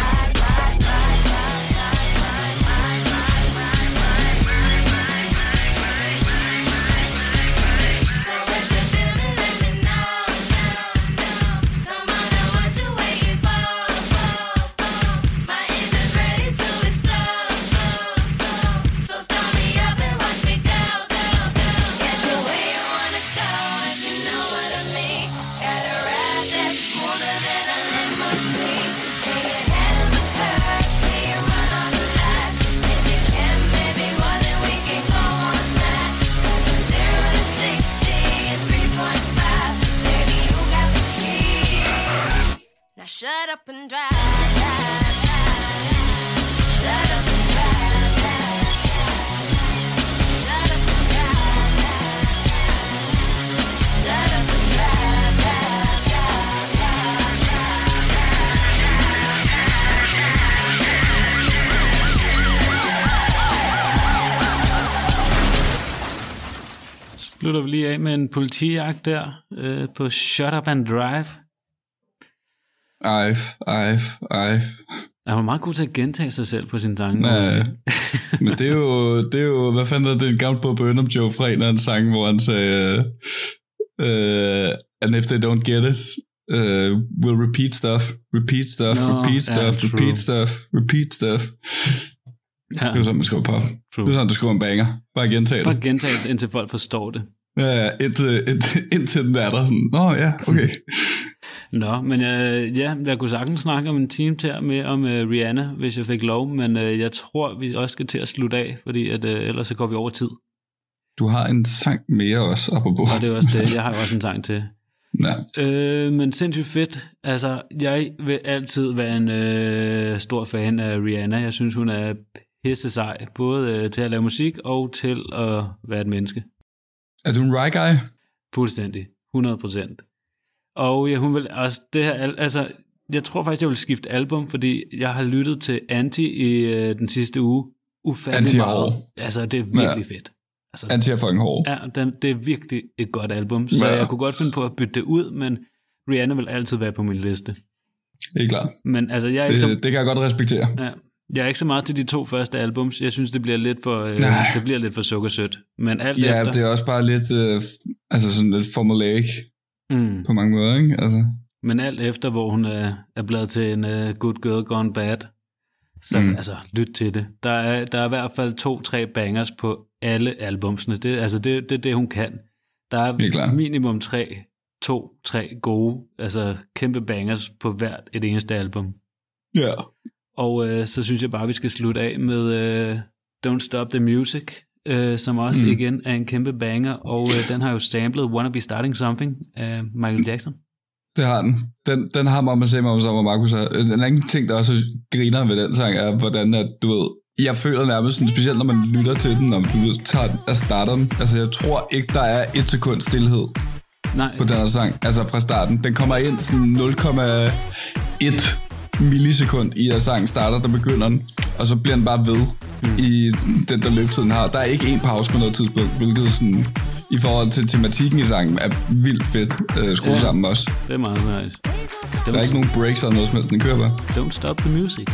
up and drive. drive, drive. Shut up and drive. drive. Shut up and drive. Shut up and drive. drive, drive. Slutter vi lige af med en politijagt der øh, på Shut Up and Drive. Ej, ej, ej. Han var meget god til at gentage sig selv på sin sang. Nej, men det er jo, det er jo, hvad fanden er det, en gammel Bob Burnham Joe fra en sang, hvor han sagde, uh, and if they don't get it, uh, we'll repeat stuff, repeat stuff, Nå, repeat stuff, true. repeat stuff, repeat stuff. ja, Det er jo sådan, man skriver på. Det er true. sådan, du skriver en banger. Bare gentage Bare det. gentage det, indtil folk forstår det. Ja, ja, indtil, indtil, indtil den er der sådan, nå ja, okay. Nå, men øh, ja, jeg kunne sagtens snakke om en time til med om øh, Rihanna, hvis jeg fik lov, men øh, jeg tror, vi også skal til at slutte af, fordi at, øh, ellers så går vi over tid. Du har en sang mere også, apropos. Og det er også det, jeg har også en sang til. Ja. Øh, men sindssygt fedt. Altså, jeg vil altid være en øh, stor fan af Rihanna. Jeg synes, hun er pisse sej, både øh, til at lave musik og til at være et menneske. Er du en rye guy? Fuldstændig. 100 procent. Og ja, hun vil også det her, al- altså, jeg tror faktisk, jeg vil skifte album, fordi jeg har lyttet til Anti i øh, den sidste uge. Ufattelig Anti meget. Altså, det er virkelig fedt. Altså, Anti er fucking hård. ja, den, det er virkelig et godt album, så Ja. jeg kunne godt finde på at bytte det ud, men Rihanna vil altid være på min liste. Det er klart. Men altså, jeg er, ikke så, Det, det kan jeg godt respektere. ja, jeg er ikke så meget til de to første albums. Jeg synes, det bliver lidt for, øh, Nej. det bliver lidt for sukkersødt. Men alt Ja, efter... det er også bare lidt, øh, altså sådan lidt formulaic Mm. på mange måder, ikke? Altså, Men alt efter, hvor hun er, er blevet til en uh, good girl gone bad, så Mm. altså, lyt til det. Der er, der er i hvert fald to-tre bangers på alle albumsene. Det, altså, det, det er det, hun kan. Der er klart. minimum tre, to-tre gode, altså kæmpe bangers på hvert et eneste album. ja. Og øh, så synes jeg bare, vi skal slutte af med øh, Don't Stop the Music, øh, som også Mm. igen er en kæmpe banger, og øh, den har jo samlet Wanna Be Starting Something af Michael Jackson. Det har den. Den, den har mig med sig om, som Markus. En anden ting, der også griner ved den sang, er, hvordan at, du ved, jeg føler nærmest sådan, specielt når man lytter til den, om du tager og starter den. Altså, jeg tror ikke, der er et sekund stillhed Nej, på den her sang, altså fra starten. Den kommer ind sådan 0,1 millisekund i, at sangen starter, der begynder den, og så bliver den bare ved mm. i den, der løbetid den har. Der er ikke en pause på noget tidspunkt, hvilket sådan, i forhold til tematikken i sangen er vildt fedt øh, skruet. Ja. sammen også. det er meget nice. Don't, Der er ikke nogen breaks eller noget som helst, den kører bare. don't Stop the Music.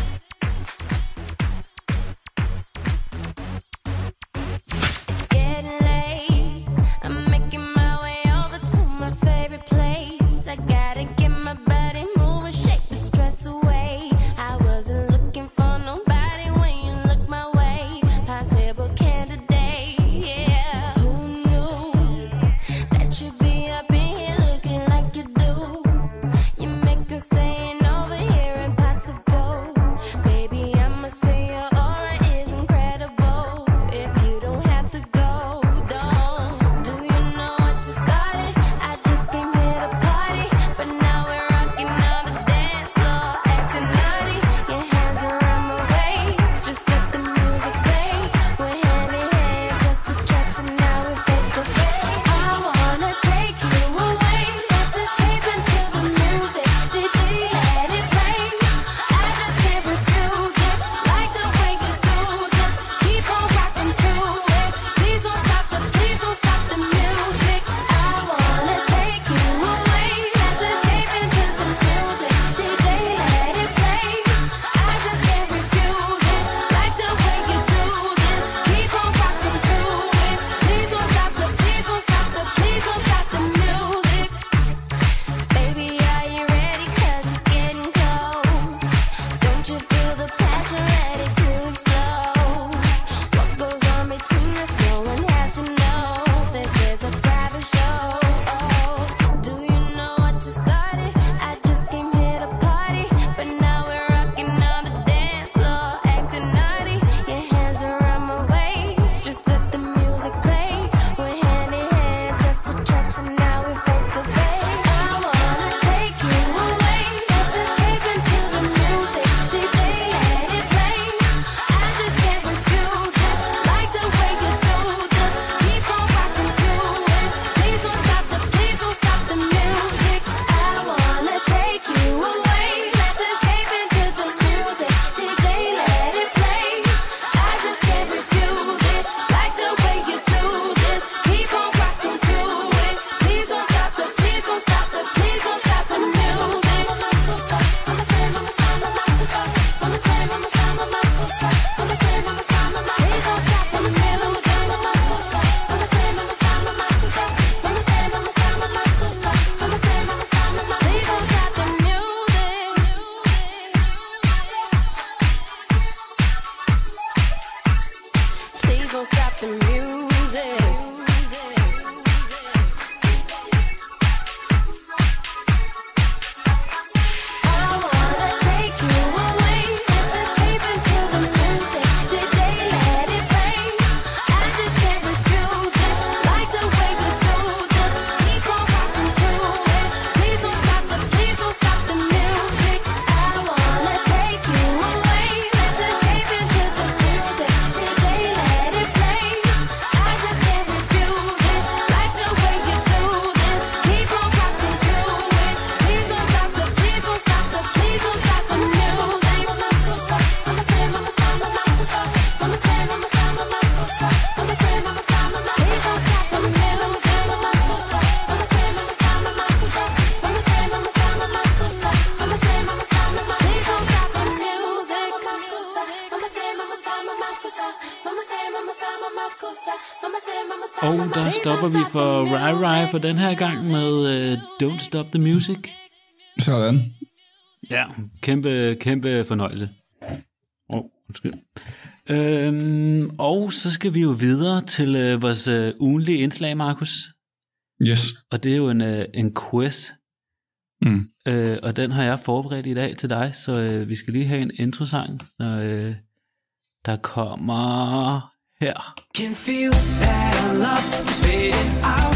For Rai Rai for den her gang med uh, Don't Stop the Music. Sådan. Ja, kæmpe, kæmpe fornøjelse. Åh, oh, undskyld. Øhm, og så skal vi jo videre til øh, vores øh, ugenlige indslag, Markus. Yes. Og det er jo en, øh, en quiz, Mm. øh, og den har jeg forberedt i dag til dig, så øh, vi skal lige have en introsang, så, øh, der kommer her. Can feel that love is fading out,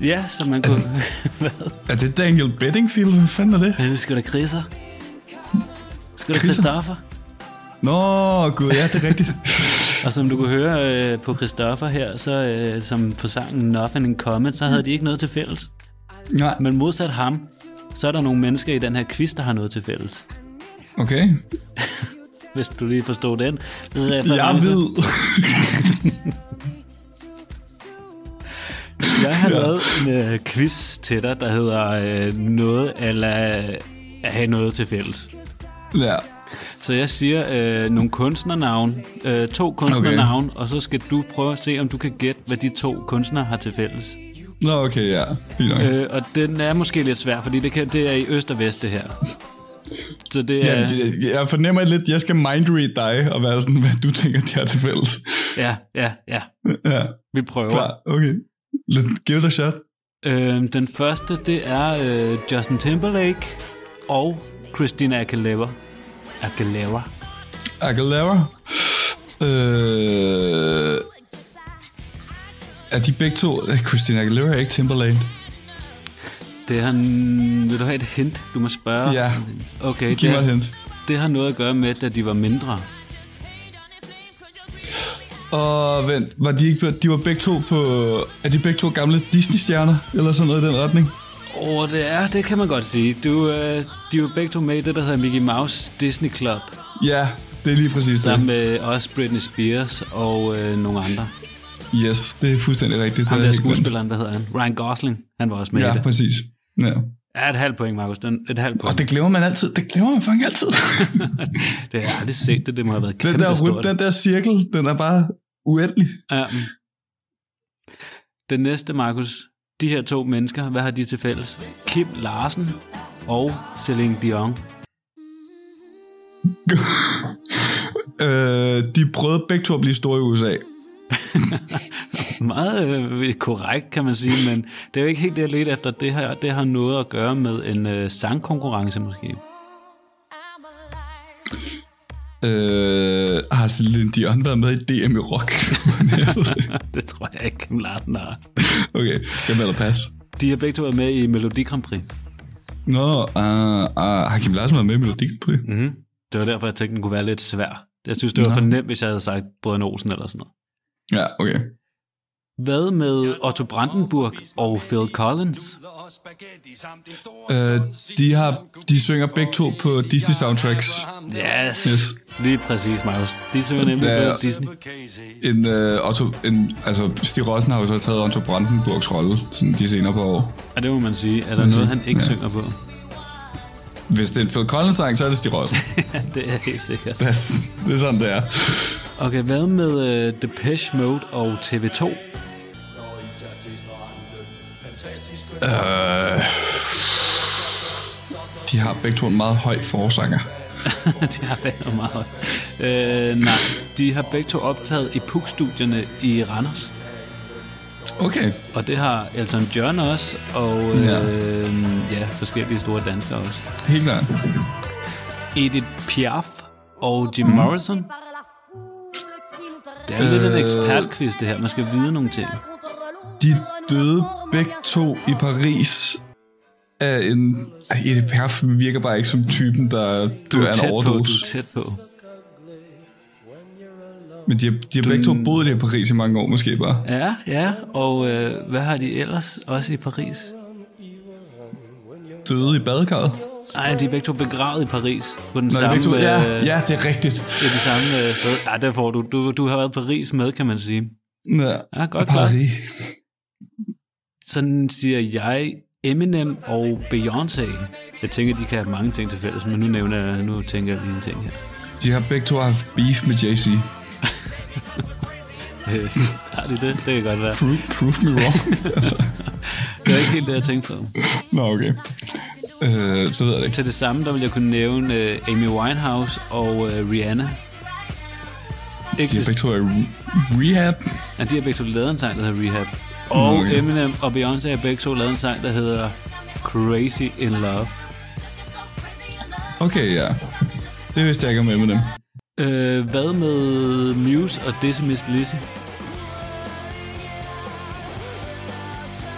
Ja, så man kunne... Hvad? Er det Daniel Bedingfield? Hvad fanden er det? Er det sgu da kriser? Sgu da Kriser? Christoffer? Nå, gud, ja, det er rigtigt. Og som du kunne høre øh, på Christoffer her, så øh, som på sangen Nothing in Common, så havde de ikke noget til fælles. Nej, Men modsat ham, så er der nogle mennesker i den her quiz, der har noget til fælles. okay. Hvis du lige forstår den. Jeg ved. Jeg har Ja. lavet en øh, quiz til dig, der hedder øh, noget eller at have noget til fælles. Ja, Så jeg siger øh, nogle kunstnernavn, øh, to kunstnernavn, okay. og så skal du prøve at se, om du kan gætte, hvad de to kunstnere har til fælles. Nå, okay, ja. Fint. Øh, og den er måske lidt svær, fordi det, kan, det er i øst og vest, det her. Så det er... Ja, jeg fornemmer lidt, jeg skal mindread dig og være sådan, hvad du tænker, de har til fælles. Ja, ja, ja. Ja, Vi prøver. klar. Okay. Let's give it a shot. Øh, den første, det er øh, Justin Timberlake og Christina Aguilera. Aguilera. Aguilera. Øh, er de begge to... Christina Aguilera er ikke Timberlake. Det har, vil du have et hint? Du må spørge. Ja. Okay, Giv mig et det, hint. det har noget at gøre med, da de var mindre. Og vent, var de ikke... De var begge to på... Er de begge to gamle Disney-stjerner? Eller sådan noget i den retning? Oh, det er, det kan man godt sige. Du, øh, de er jo begge to med i det, der hedder Mickey Mouse Disney Club. Ja, det er lige præcis Sammen det. med også Britney Spears og øh, nogle andre. Yes, det er fuldstændig rigtigt. Er der skuespilleren, hvad hedder han? Ryan Gosling, han var også med i Ja, det. præcis. Ja. Ja, et halvt point, Markus. Den, et halvt point. Og det glemmer man altid. Det glemmer man faktisk altid. det har jeg aldrig set det. Det må have været den, kæmpe der, stort. den der cirkel, den er bare uendelig. Ja. Den næste, Markus. De her to mennesker, hvad har de til fælles? Kim Larsen og Celine Dion. øh, de prøvede begge to at blive store i USA. Meget øh, korrekt, kan man sige, men det er jo ikke helt det, jeg ledte efter. Det her, det har noget at gøre med en øh, sangkonkurrence, måske. Øh, har Celine Dion været med i DM i rock? det tror jeg ikke, Kim Larsen har. okay, det melder pas. De har begge to været med i Melodi Grand Prix. Nå, uh, uh, har Kim Larsen været med i Melodi Grand Prix? Mm-hmm. Det var derfor, jeg tænkte, den kunne være lidt svær. Jeg synes, det var Nå. for nemt, hvis jeg havde sagt Brødrene Olsen eller sådan noget. Ja, okay. Hvad med Otto Brandenburg og Phil Collins? Øh, de, har, de synger begge to på Disney soundtracks. Yes, Yes. lige præcis, Marius. De synger nemlig Ja. på Disney. En, øh, Otto, en, altså, Stig Rossen har jo så taget Otto Brandenburgs rolle sådan de senere på år. Og det må man sige. Er der Man noget, han ikke Ja. synger på? Hvis det er en Phil Collins sang, så er det Stig Rossen. Ja, det er helt sikkert. That's, det er sådan, det er. Okay, hvad med uh, Depeche Mode og TV2? Øh, de har begge to en meget høj forsanger. de har været meget højt. Øh, nej, de har begge to optaget i PUK-studierne i Randers. Okay. Og det har Elton John også, og øh, Ja. ja. forskellige store danskere også. Helt klart. Edith Piaf og Jim Morrison. Det er lidt en Øh. ekspertquiz, det her. Man skal vide nogle ting. De døde begge to i Paris af en... Edith Piaf virker bare ikke som typen, der Du dør er af en på, overdose. du er tæt på. Men de har, de har begge to boet i Paris i mange år, måske bare. Ja, ja, og øh, hvad har de ellers også i Paris? Døde i badekarret. Nej, de er begge to begravet i Paris. På den Nå, samme, to, ja, øh, ja, det er rigtigt. Det er det samme øh, sted. Ja, der får du, du. Du har været i Paris med, kan man sige. Ja, Ja, godt klart. Sådan siger jeg Eminem og Beyoncé. Jeg tænker, de kan have mange ting til fælles, men nu nævner jeg, nu tænker jeg lige en ting her. De har begge to haft beef med Jay-Z. Øh, har de det? Det kan godt være. Prove, prove me wrong. altså, Det er ikke helt det, jeg tænkte på. nå, okay. Øh, så ved jeg det ikke. Til det samme, der vil jeg kunne nævne øh, Amy Winehouse og øh, Rihanna. Ikke De har begge to rehab. Ja, de har begge to lavet en sang, der hedder Rehab. Og. Eminem og Beyoncé har begge to lavet en sang, der hedder Crazy in Love. Okay, ja. Det vidste jeg ikke om Eminem. Øh, hvad med Muse og Dizzy Miss Lizzy?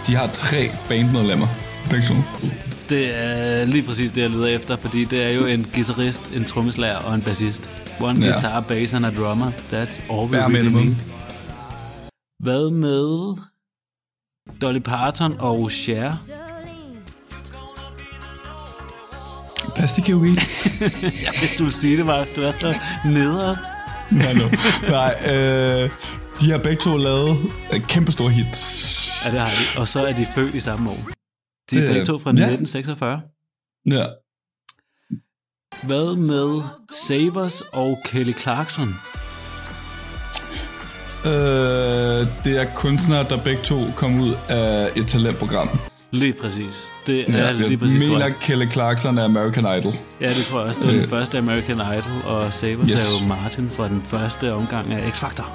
De har tre bandmedlemmer. Begge to. Det er lige præcis det, jeg leder efter, fordi det er jo en guitarist, en trommeslager og en bassist. One Ja. guitar, bass and a drummer. That's all we really need. Hvad med Dolly Parton og Cher? Weed. Ja, hvis du vil sige det, var du er så nedere. Nej, no. Nej, øh, de har begge to lavet øh, kæmpe store hits. Ja, det har de. Og så er de født i samme år. De er Øh, begge to fra ja. 1946. Ja. Hvad med Savers og Kelly Clarkson? Øh, det er kunstnere, der begge to kom ud af et talentprogram. Lige præcis. Det er Ja, lige jeg præcis mener, korrekt. Kelly Clarkson er American Idol. Ja, det tror jeg også. Det var den Øh. første American Idol, og Savers Yes. er jo Martin fra den første omgang af X-Factor.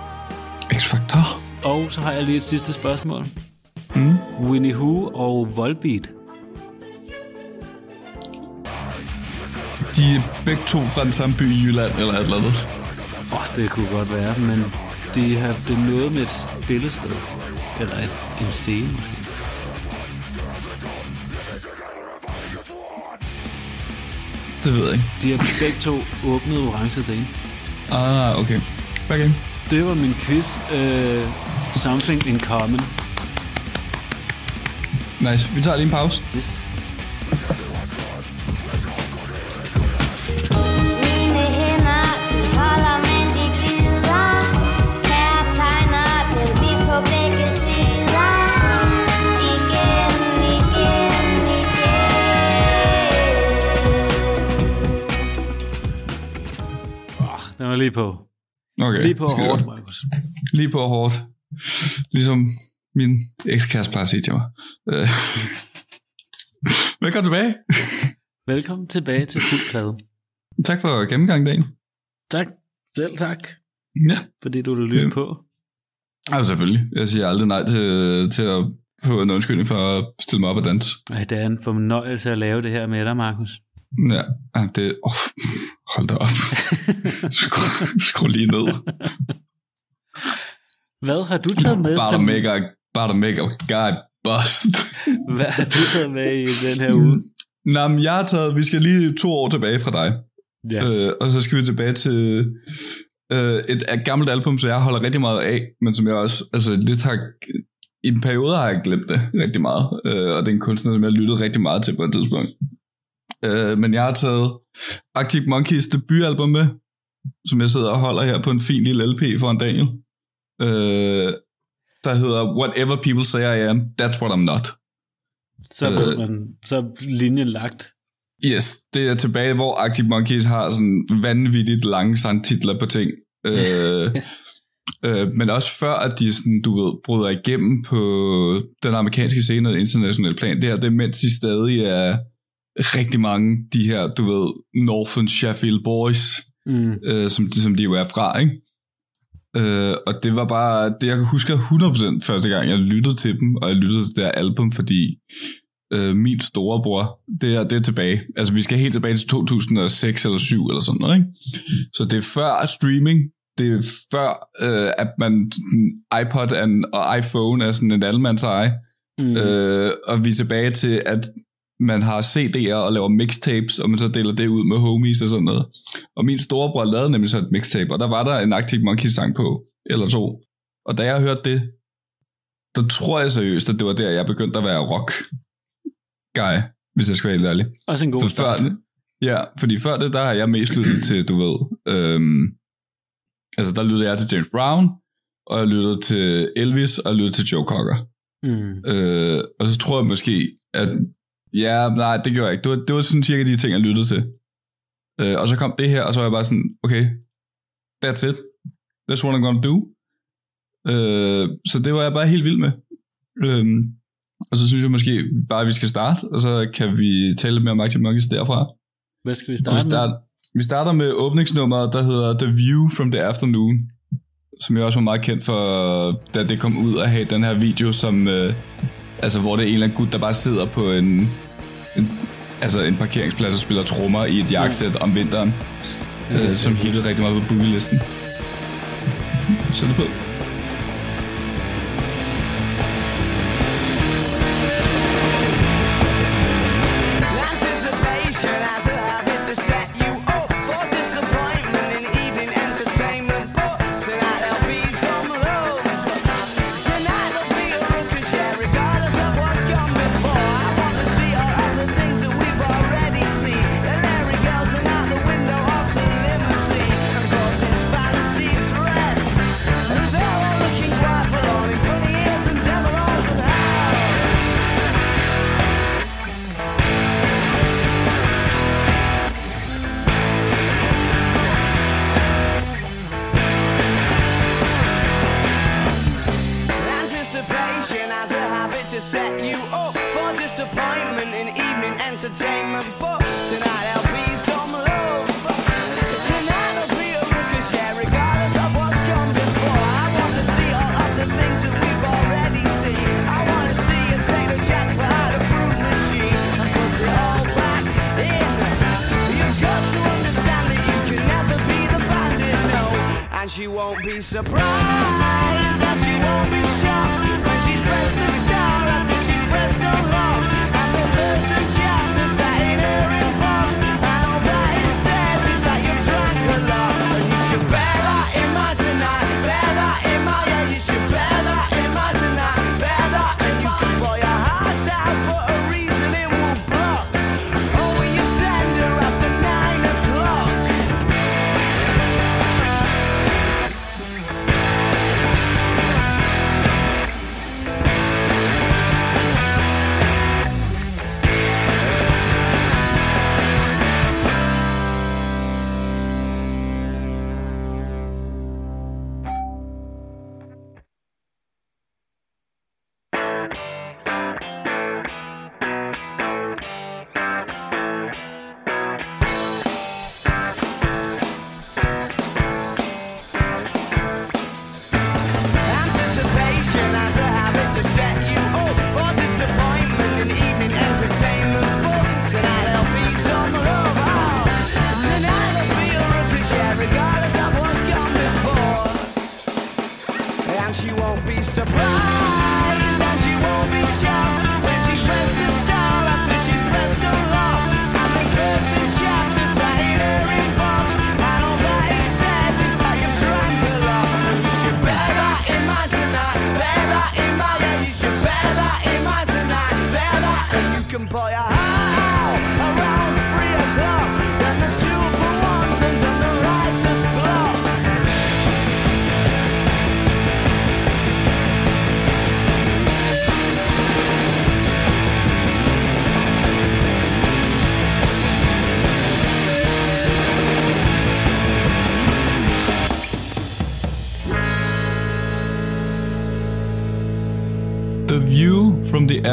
X-Factor. Og så har jeg lige et sidste spørgsmål. Mm. Winnie Who og Volbeat. De er begge to fra den samme by i Jylland, eller et eller andet. Åh, oh, det kunne godt være, men de har det noget med et spillested. Eller et, en scene. Det ved jeg ikke. De har begge to åbnet orange scene. Ah, okay. Okay. Det var min quiz. Uh, something in common. Nice. Vi tager lige en pause. Yes. Lige på. Okay. Lige på hårdt. Markus. Lige på hårdt. Ligesom min ekskæreste plejer at sige til mig. Øh. Velkommen tilbage. Velkommen tilbage til fuld plade. Tak for gennemgang, dagen. Tak. Selv tak, Ja. fordi du lyttede Ja. på. Altså selvfølgelig. Jeg siger aldrig nej til, til at få en undskyldning for at stille mig op og danse. Ej, det er en fornøjelse at lave det her med dig, Markus. Ja, ah, det... Oh, hold da op. skru, skru lige ned. Hvad har du taget med Bare til der make a, bare der make a guy bust. Hvad har du taget med i den her uge? Nå, men jeg har taget... Vi skal lige to år tilbage fra dig. Ja. Øh, og så skal vi tilbage til øh, et, et gammelt album, så jeg holder rigtig meget af, men som jeg også altså, lidt har... I en periode har jeg glemt det rigtig meget, øh, og det er en kunstner, som jeg lyttet rigtig meget til på et tidspunkt. Øh, men jeg har taget Arctic Monkeys debutalbum med, som jeg sidder og holder her på en fin lille LP for en Daniel. Øh, der hedder Whatever People Say I Am, That's What I'm Not. Så, øh, man, så linjen lagt. Yes, det er tilbage, hvor Arctic Monkeys har sådan vanvittigt lange sangtitler på ting. øh, øh, men også før, at de sådan, du ved, bryder igennem på den amerikanske scene og internationale plan. Det her, det er mens de stadig er rigtig mange de her, du ved, Northern Sheffield Boys, Mm. øh, som, som de jo er fra, ikke? Øh, og det var bare, det jeg husker 100% første gang, jeg lyttede til dem, og jeg lyttede til det her album, fordi øh, min storebror, det er, det er tilbage. Altså vi skal helt tilbage til 2006 eller 7 eller sådan noget, ikke? Så det er før streaming, det er før, øh, at man iPod and, og iPhone er sådan en almands eje. Mm. Øh, og vi er tilbage til, at man har CD'er og laver mixtapes, og man så deler det ud med homies og sådan noget. Og min storebror lavede nemlig så et mixtape, og der var der en Arctic Monkeys sang på, eller to. Og da jeg hørte det, der tror jeg seriøst, at det var der, jeg begyndte at være rock guy, hvis jeg skal være helt ærlig. Også en god For start. før, ja, fordi før det, der har jeg mest lyttet til, du ved, øhm, altså der lyttede jeg til James Brown, og jeg lyttede til Elvis, og jeg lyttede til Joe Cocker. Mm. Øh, og så tror jeg måske, at ja, nej, det gjorde jeg ikke. Det var, det var sådan cirka de ting, jeg lyttede til. Øh, og så kom det her, og så var jeg bare sådan, okay, that's it. That's what I'm gonna do. Øh, så det var jeg bare helt vild med. Øh, og så synes jeg måske bare, at vi skal starte, og så kan vi tale lidt mere om Arctic Monkeys derfra. Hvad skal vi Og vi, starte med? vi starter med åbningsnummeret, der hedder The View from the Afternoon, som jeg også var meget kendt for, da det kom ud at have den her video, som, øh, altså, hvor det er en eller anden gut, der bare sidder på en, en, altså en parkeringsplads og spiller trommer i et jakkesæt om vinteren, øh, som hittede rigtig meget på boogie-listen. Så er det på.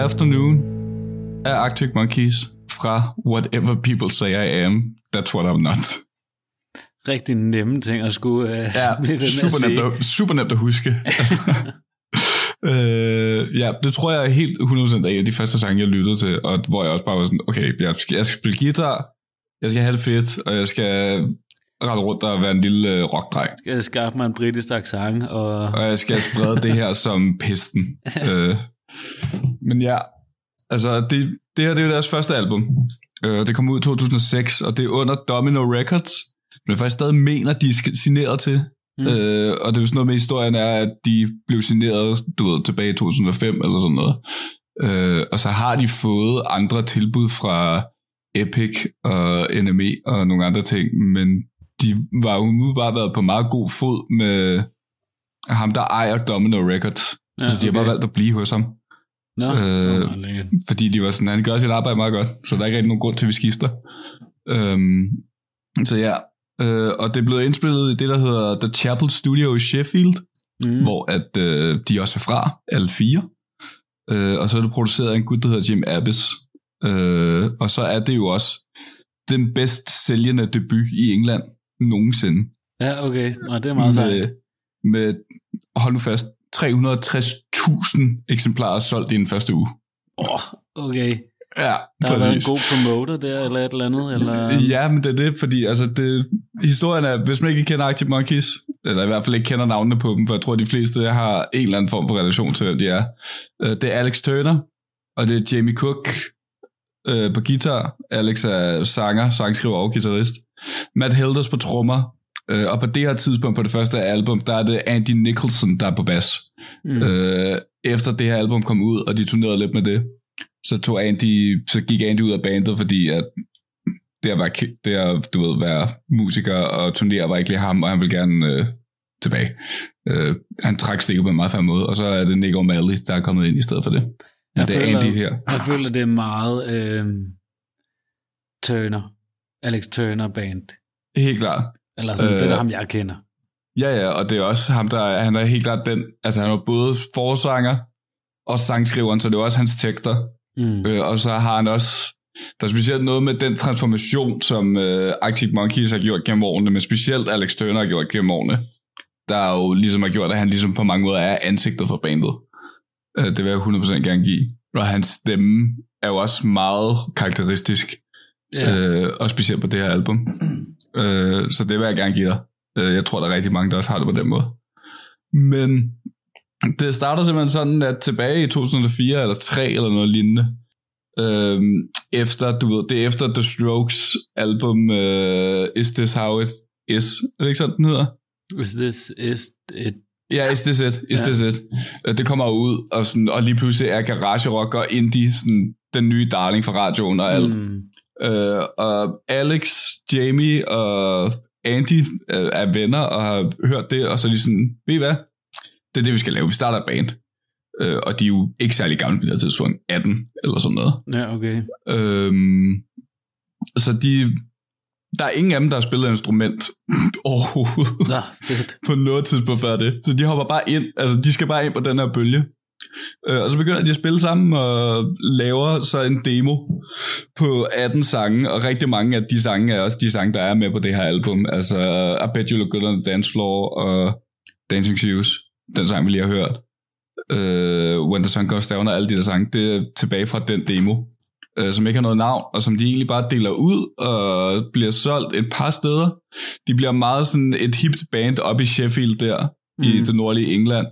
Afternoon af Arctic Monkeys fra Whatever People Say I Am, That's What I'm Not. Rigtig nemme ting at skulle uh, Ja, blive ved super nemt, at, super nemt at huske. Altså, øh, ja, det tror jeg er helt 100% af en af de første sange, jeg lyttede til, og hvor jeg også bare var sådan, okay, jeg skal, jeg skal spille guitar, jeg skal have det fedt, og jeg skal rette rundt og være en lille øh, rockdreng. Skal jeg skaffe mig en britisk accent, og og jeg skal sprede det her som pesten. øh, men ja, altså det, det her det er deres første album. Øh, det kom ud i 2006, og det er under Domino Records, men jeg faktisk stadig mener, de er signeret til. Mm. Øh, og det er jo sådan noget med historien er, at de blev signeret, du ved, tilbage i 2005 eller sådan noget. Øh, og så har de fået andre tilbud fra Epic og NME og nogle andre ting, men de var jo bare været på meget god fod med ham, der ejer Domino Records. Ja, så de har bare okay. valgt at blive hos ham, Nå, Øh, lækkert. fordi de var sådan, han gør sit arbejde meget godt, så der er ikke rigtig nogen grund til, at vi skifter. Øhm, så ja, øh, og det er blevet indspillet i det, der hedder The Chapel Studio i Sheffield, Mm. hvor at øh, de også er fra, alle fire. Øh, og så er det produceret af en gut, der hedder Jim Abbas. Øh, og så er det jo også den bedst sælgende debut i England nogensinde. Ja, okay. Nå, det er meget med, sejt. med, hold nu fast, 360.000 eksemplarer solgt i den første uge. Åh, oh, okay. Ja, Der har været en god promoter der, eller et eller andet, eller... Ja, men det er det, fordi altså det, historien er, hvis man ikke kender Arctic Monkeys, eller i hvert fald ikke kender navnene på dem, for jeg tror, de fleste har en eller anden form for relation til, hvem de er. Øh, Det er Alex Turner, og det er Jamie Cook øh, på guitar. Alex er sanger, sangskriver og guitarist. Matt Helders på trommer. Øh, og på det her tidspunkt på det første album, der er det Andy Nicholson, der er på bas. Mm. Øh, efter det her album kom ud, og de turnerede lidt med det, så tog Andy, så gik Andy ud af bandet, fordi at det at være, det at, du ved, være musiker og turnere var ikke lige ham, og han ville gerne øh, tilbage. Øh, han trak stikket på en meget færdig måde, og så er det Nick O'Malley, der er kommet ind i stedet for det. Men Jeg det er føler- Andy her. Jeg føler, det er meget øh, Turner. Alex Turner Band. Helt klart. Eller sådan, øh, Øh, det er ham, jeg kender. Ja, ja, og det er også ham, der er, han er helt klart den, altså han er både forsanger og sangskriveren, så det er også hans tekster. Mm. Øh, og så har han også, der er specielt noget med den transformation, som øh, Arctic Monkeys har gjort gennem årene, men specielt Alex Turner har gjort gennem årene, der er jo ligesom har gjort, at han ligesom på mange måder er ansigtet for bandet. Øh, det vil jeg 100% gerne give. Og hans stemme er jo også meget karakteristisk, Ja. øh, og specielt på det her album. Øh, så det vil jeg gerne give dig. Øh, jeg tror, der er rigtig mange, der også har det på den måde. Men det starter simpelthen sådan, at tilbage i 2004 eller 3 eller noget lignende, øhm, efter, du ved, det er efter The Strokes album uh, Is This How It Is? Er det ikke sådan, den hedder? Is this is it? Ja, Is This It? Is Ja. This It? Øh, Det kommer ud, og, sådan, og lige pludselig er garage rock og indie sådan, den nye darling fra radioen og alt. Mm. Øh, og Alex, Jamie og Andy øh, er venner og har hørt det, og så er de sådan, ved I hvad? Det er det, vi skal lave. Vi starter et band. Øh, og de er jo ikke særlig gamle på det her tidspunkt. 18 eller sådan noget. Ja, okay. Øhm, så de, der er ingen af dem, der har spillet et instrument overhovedet Nå, fedt. på noget tidspunkt før det. Så de hopper bare ind, altså de skal bare ind på den her bølge. Øh, og så begynder de at spille sammen og laver så en demo på 18 sange, og rigtig mange af de sange er også de sange, der er med på det her album. Altså I Bet You Look Good on the Dance Floor og Dancing Shoes, den sang vi lige har hørt. Øh, When the Sun Goes Down og alle de der sange, det er tilbage fra den demo, øh, som ikke har noget navn, og som de egentlig bare deler ud og bliver solgt et par steder. De bliver meget sådan et hipt band op i Sheffield der, mm. i det nordlige England.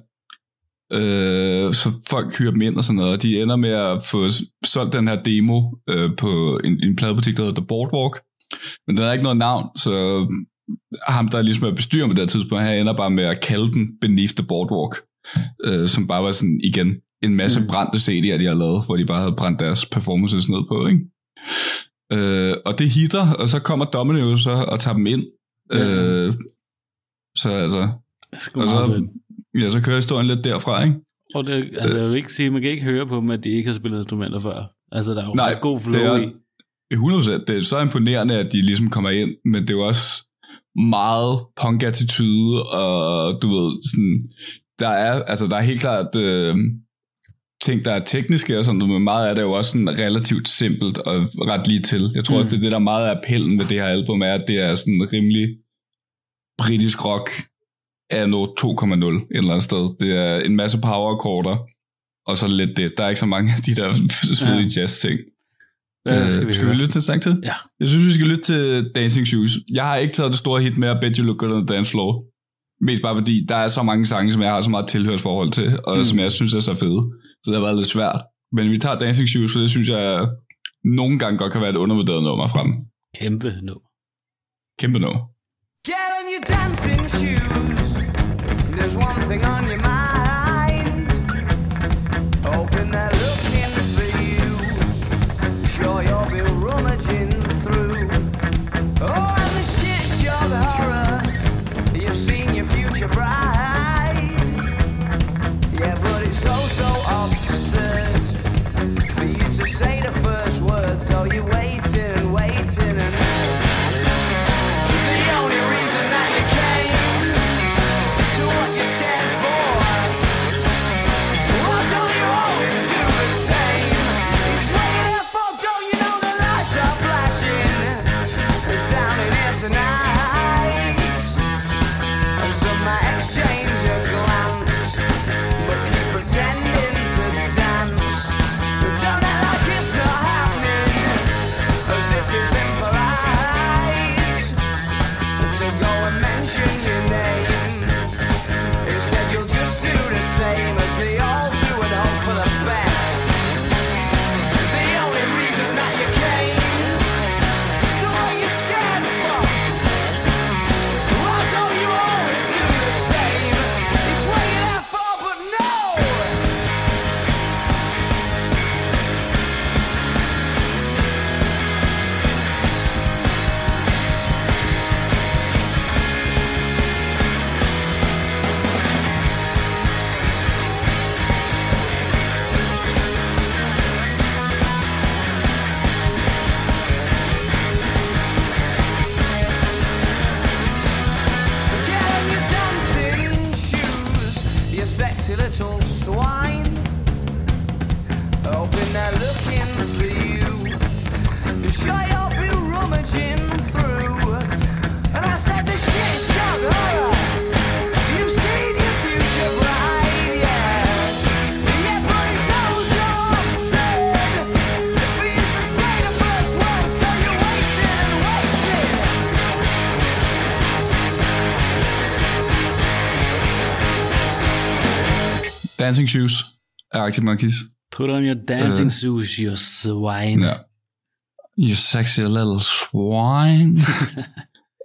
Øh, så folk hyrer dem ind og sådan noget, og de ender med at få solgt den her demo øh, på en, en pladebutik, der hedder The Boardwalk. Men den har ikke noget navn, så ham, der ligesom er bestyrer på det her tidspunkt, han ender bare med at kalde den Beneath the Boardwalk, øh, som bare var sådan, igen, en masse Mm. mm. brændte CD'er, de har lavet, hvor de bare havde brændt deres performances ned på, ikke? Øh, og det hitter, og så kommer Domino så og tager dem ind. Ja. Øh, så altså, Det er sgu og meget så, fedt. Ja, så kører historien lidt derfra, ikke? Og det, altså, jeg vil ikke sige, man kan ikke høre på dem, at de ikke har spillet instrumenter før. Altså, der er jo Nej, god flow det er- i. 100%. Det er så imponerende, at de ligesom kommer ind, men det er jo også meget punk-attitude, og du ved, sådan, der er, altså, der er helt klart øh, ting, der er tekniske og sådan noget, men meget af det er jo også sådan relativt simpelt og ret lige til. Jeg tror mm. også, det er det, der er meget af appellen ved det her album, er, at det er sådan rimelig britisk rock af noget 2,0 et eller andet sted. Det er en masse power og så lidt det. Der er ikke så mange af de der svedige Ja. jazz-ting. Ja, skal vi, Øh, skal høre. vi lytte til sang til? Ja. Jeg synes, vi skal lytte til Dancing Shoes. Jeg har ikke taget det store hit med at Bet You Look Good on the Dance Floor. Mest bare fordi, der er så mange sange, som jeg har så meget tilhørsforhold til, og Mm. som jeg synes er så fede. Så det har været lidt svært. Men vi tager Dancing Shoes, for det synes jeg nogle gange godt kan være et undervurderet nummer frem. Kæmpe nu. Kæmpe nummer. Get on your dancing shoes. There's one thing on your mind. Hoping they're looking for you. Sure you'll be rummaging through. Oh, and the shit show the horror. You've seen your future bride. Yeah, but it's so so absurd for you to say the first word, so you wait. Dancing Shoes af Arctic Monkeys. Put on your dancing Øh. shoes, you swine. Ja. You sexy little swine.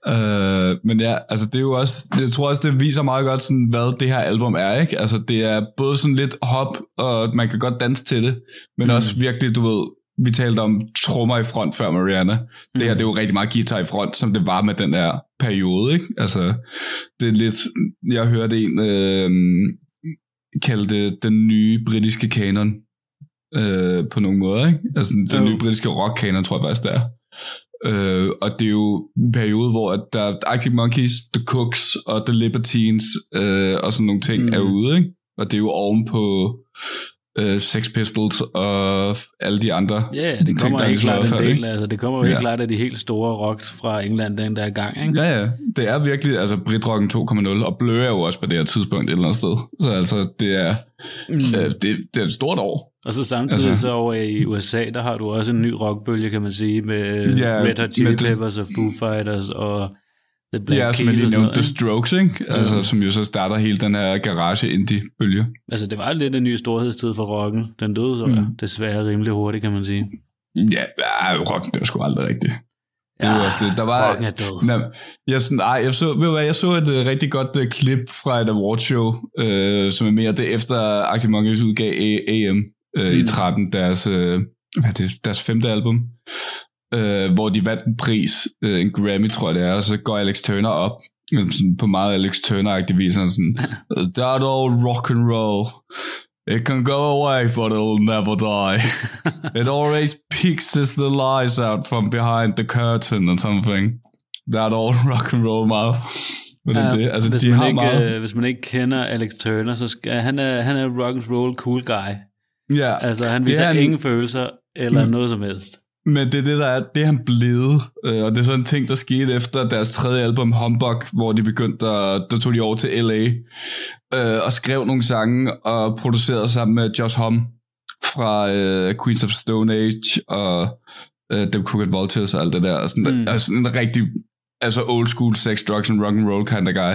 øh, men ja, altså det er jo også, jeg tror også, det viser meget godt, sådan, hvad det her album er, ikke? Altså det er både sådan lidt hop, og man kan godt danse til det, men mm. også virkelig, du ved, vi talte om trommer i front før Mariana. Det her, det er jo rigtig meget guitar i front, som det var med den her periode, ikke? Altså, det er lidt, jeg hørte en øh, kalde det den nye britiske kanon, øh, på nogle måder, ikke? Altså den Jo. nye britiske rock-kanon, tror jeg faktisk, det er. Øh, og det er jo en periode, hvor at der er Arctic Monkeys, The Cooks og The Libertines øh, og sådan nogle ting Mm. mm. er ude, ikke? Og det er jo oven på øh, Sex Pistols og alle de andre Ja, det ting, kommer der helt ligesom klart en del, ikke? altså det kommer jo helt Ja. klart af de helt store rocks fra England den der gang, ikke? Ja, ja. Det er virkelig, altså Britrocken 2.0, og Blø er jo også på det her tidspunkt et eller andet sted. Så altså, det er, Mm. øh, det, det er et stort år. Og så samtidig Altså- så over i USA, der har du også en ny rockbølge, kan man sige, med Ja, Red Hot Chili det- Peppers og Foo Fighters og The Black ja, som jeg lige nævnte, The. Strokes, ikke? Altså, som jo så starter hele den her garage indie bølge ikke? Altså det var lidt en ny storhedstid for rocken. Den døde så Mm. desværre rimelig hurtigt, kan man sige. Ja, ja rock, det var sgu aldrig rigtigt. Det er jo også det. Der var, Rocken er død. Nå, jeg, sådan, ej, jeg, så, ved du hvad, jeg så et uh, rigtig godt uh, klip fra et awardshow, uh, som er mere det efter Arctic Monkeys udgav A- AM uh, mm. i Mm. 13, deres, uh, hvad er det, deres femte album, uh, hvor de vandt en pris, uh, en Grammy tror jeg det er, og så går Alex Turner op, øh, sådan på meget Alex Turner-agtig vis, og sådan, that old rock and roll, it can go away, but it'll never die. It always peeks the lies out from behind the curtain or something. That old rock and roll meget. Men det, er det. Altså, hvis, de man har ikke, meget. øh, hvis man ikke kender Alex Turner, så skal, han, er, han er rock and roll cool guy. ja, Altså han Det er viser han- ingen følelser eller Mm. noget som helst. Men det er det, der er, det er han blevet. Øh, og det er sådan en ting, der skete efter deres tredje album, Humbug, hvor de begyndte at, der tog de over til L.A. Øh, og skrev nogle sange og producerede sammen med Josh Homme fra øh, Queens of Stone Age og øh, Them Crooked Vultures og alt det der. Og sådan, Mm. altså en rigtig altså old school sex, drugs and rock and roll kind of guy.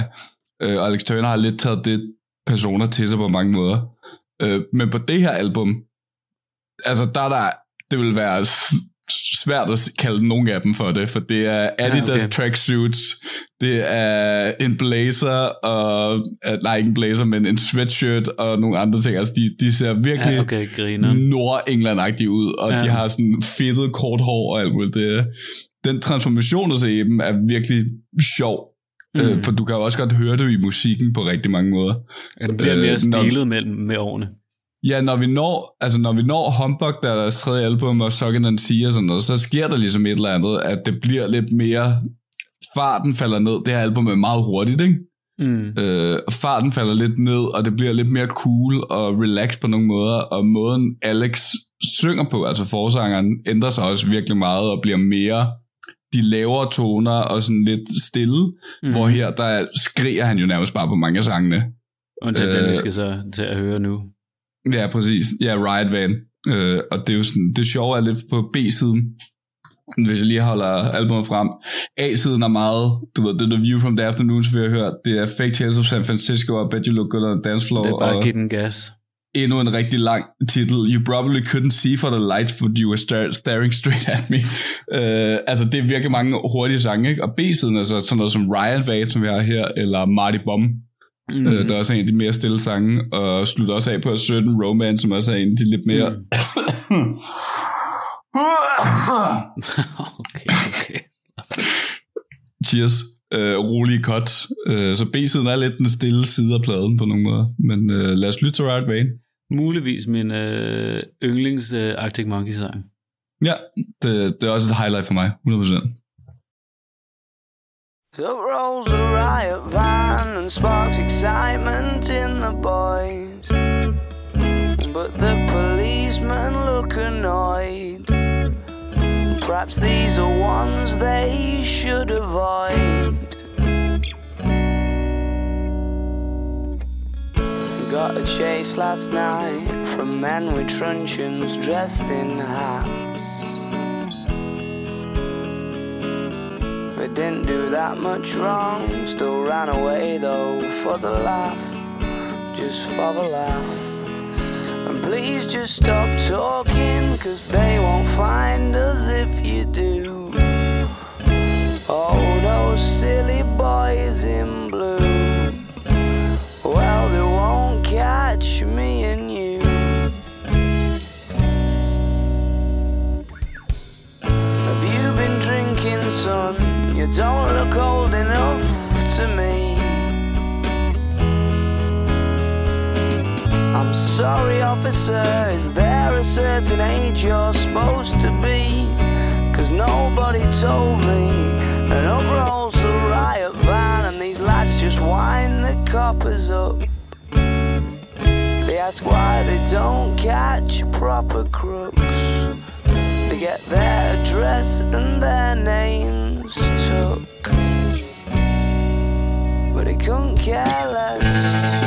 Øh, og Alex Turner har lidt taget det personer til sig på mange måder. Øh, men på det her album, altså der er der, det vil være svært at kalde nogen af dem for det, for det er Adidas okay. okay. tracksuits, det er en blazer, og, øh, nej ikke en blazer, men en sweatshirt og nogle andre ting. Altså de, de ser virkelig Ja, okay, griner. Nord-England-agtige ud, og Ja. ja. de har sådan fedtet kort hår og alt muligt. Det, den transformation at se i dem er virkelig sjov. Mm. Mm. Øh, for du kan jo også godt høre det i musikken på rigtig mange måder. Ja, den bliver øh, mere når- stilet med, med årene. Ja, når vi når, altså når vi når Humbug, der er deres tredje album, og Suckin' and See og sådan noget, så sker der ligesom et eller andet, at det bliver lidt mere, farten falder ned. Det her album er meget hurtigt, ikke? Mm. Øh, farten falder lidt ned, og det bliver lidt mere cool og relaxed på nogle måder, og måden Alex synger på, altså forsangeren, ændrer sig også virkelig meget og bliver mere de lavere toner og sådan lidt stille, mm. hvor her der skriger han jo nærmest bare på mange af sangene. Undtagen øh, den, vi øh, skal så til at høre nu. Ja, præcis. Ja, Riot Van. Øh, og det er jo sådan, det sjove er lidt på B-siden, hvis jeg lige holder albumet frem. A-siden er meget, du ved, det The View from the Afternoons, vi har hørt. Det er Fake Tales of San Francisco og Bet You Look Good on the Dance Floor. Det er bare og give den gas. endnu en rigtig lang titel. You probably couldn't see for the lights, but you were star- staring straight at me. Uh, altså, det er virkelig mange hurtige sange, ikke? Og B-siden er så sådan noget som Riot Van, som vi har her, eller Marty Bum, Mm. mm. uh, der er også en af de mere stille sange, og slutter også af på Certain Romance, som også er en af de lidt mere... Mm. okay, okay. Cheers. Uh, rolige cuts. Uh, så B-siden er lidt den stille side af pladen på nogle måder. Men uh, lad os lytte til Riot Van. Muligvis min øh, yndlings øh, Arctic Monkey sang. Ja, det, det er også et highlight for mig, 100%. So rolls a riot van and sparks excitement in the boys. But the policemen look annoyed. Perhaps these are ones they should avoid. Got a chase last night from men with truncheons dressed in hats. They didn't do that much wrong, still ran away though for the laugh, just for the laugh. And please just stop talking, cause they won't find us if you do. Oh, those silly boys in blue. Well, they won't catch me and you. Have you been drinking, son? You don't look old enough to me. I'm sorry, officer. Is there a certain age you're supposed to be? Cause nobody told me. And up rolls the riot van, and these lads just wind the coppers up. They ask why they don't catch proper crooks. They get their address and their names took. But he couldn't care less.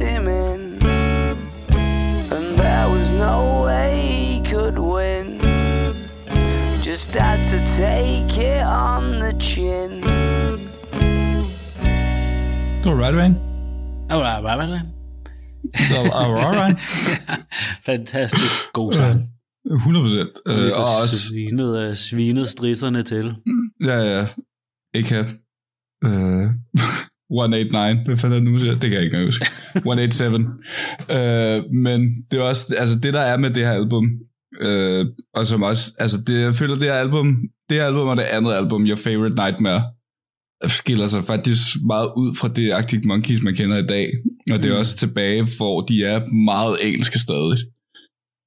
Kicked. And there was no way he could win. Just had to take it on the chin. Det var Riot Van. Alright, right, right, uh, right. Det var Riot Van. Fantastisk god sang. 100 procent. Og Øh, vi og får også, svinet, øh, svinet strisserne til. ja, ja, ikke have. Øh, 189, hvad fanden det nu? Det kan jeg ikke huske. 187. øh, men det er også, altså det der er med det her album, øh, og som også, altså det, jeg føler det her album, det her album og det andet album, Your Favorite Nightmare, skiller sig faktisk meget ud fra det Arctic Monkeys, man kender i dag. Og det er Mm. også tilbage, hvor de er meget engelske stadig.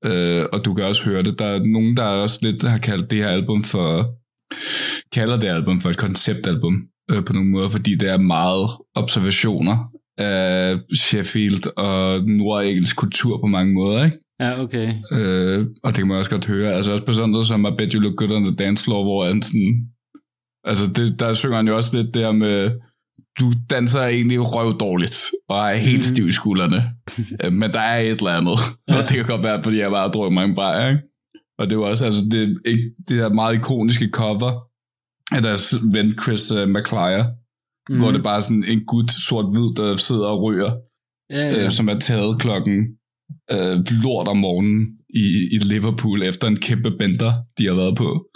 Øh, og du kan også høre det. Der er nogen, der også lidt har kaldt det her album for, kalder det album for et konceptalbum øh, på nogle måder, fordi det er meget observationer af Sheffield og nordengelsk kultur på mange måder, ikke? Ja, okay. Øh, og det kan man også godt høre. Altså også på sådan noget som I Bet You Look Good on the Dance Floor, hvor han sådan... Altså det, der synger han jo også lidt der med... Du danser egentlig røv dårligt, og er helt stiv i skuldrene. Øh, Men der er et eller andet. Og det kan godt være, fordi jeg bare har drukket mange bajer, ikke? Og det var også, altså det, ikke, det her meget ikoniske cover af deres ven Chris uh, McClure, mm. hvor det er bare sådan en gut sort-hvid, der sidder og ryger Ja, ja. øh, som er taget klokken øh, lort om morgenen i, i Liverpool efter en kæmpe bender, de har været på.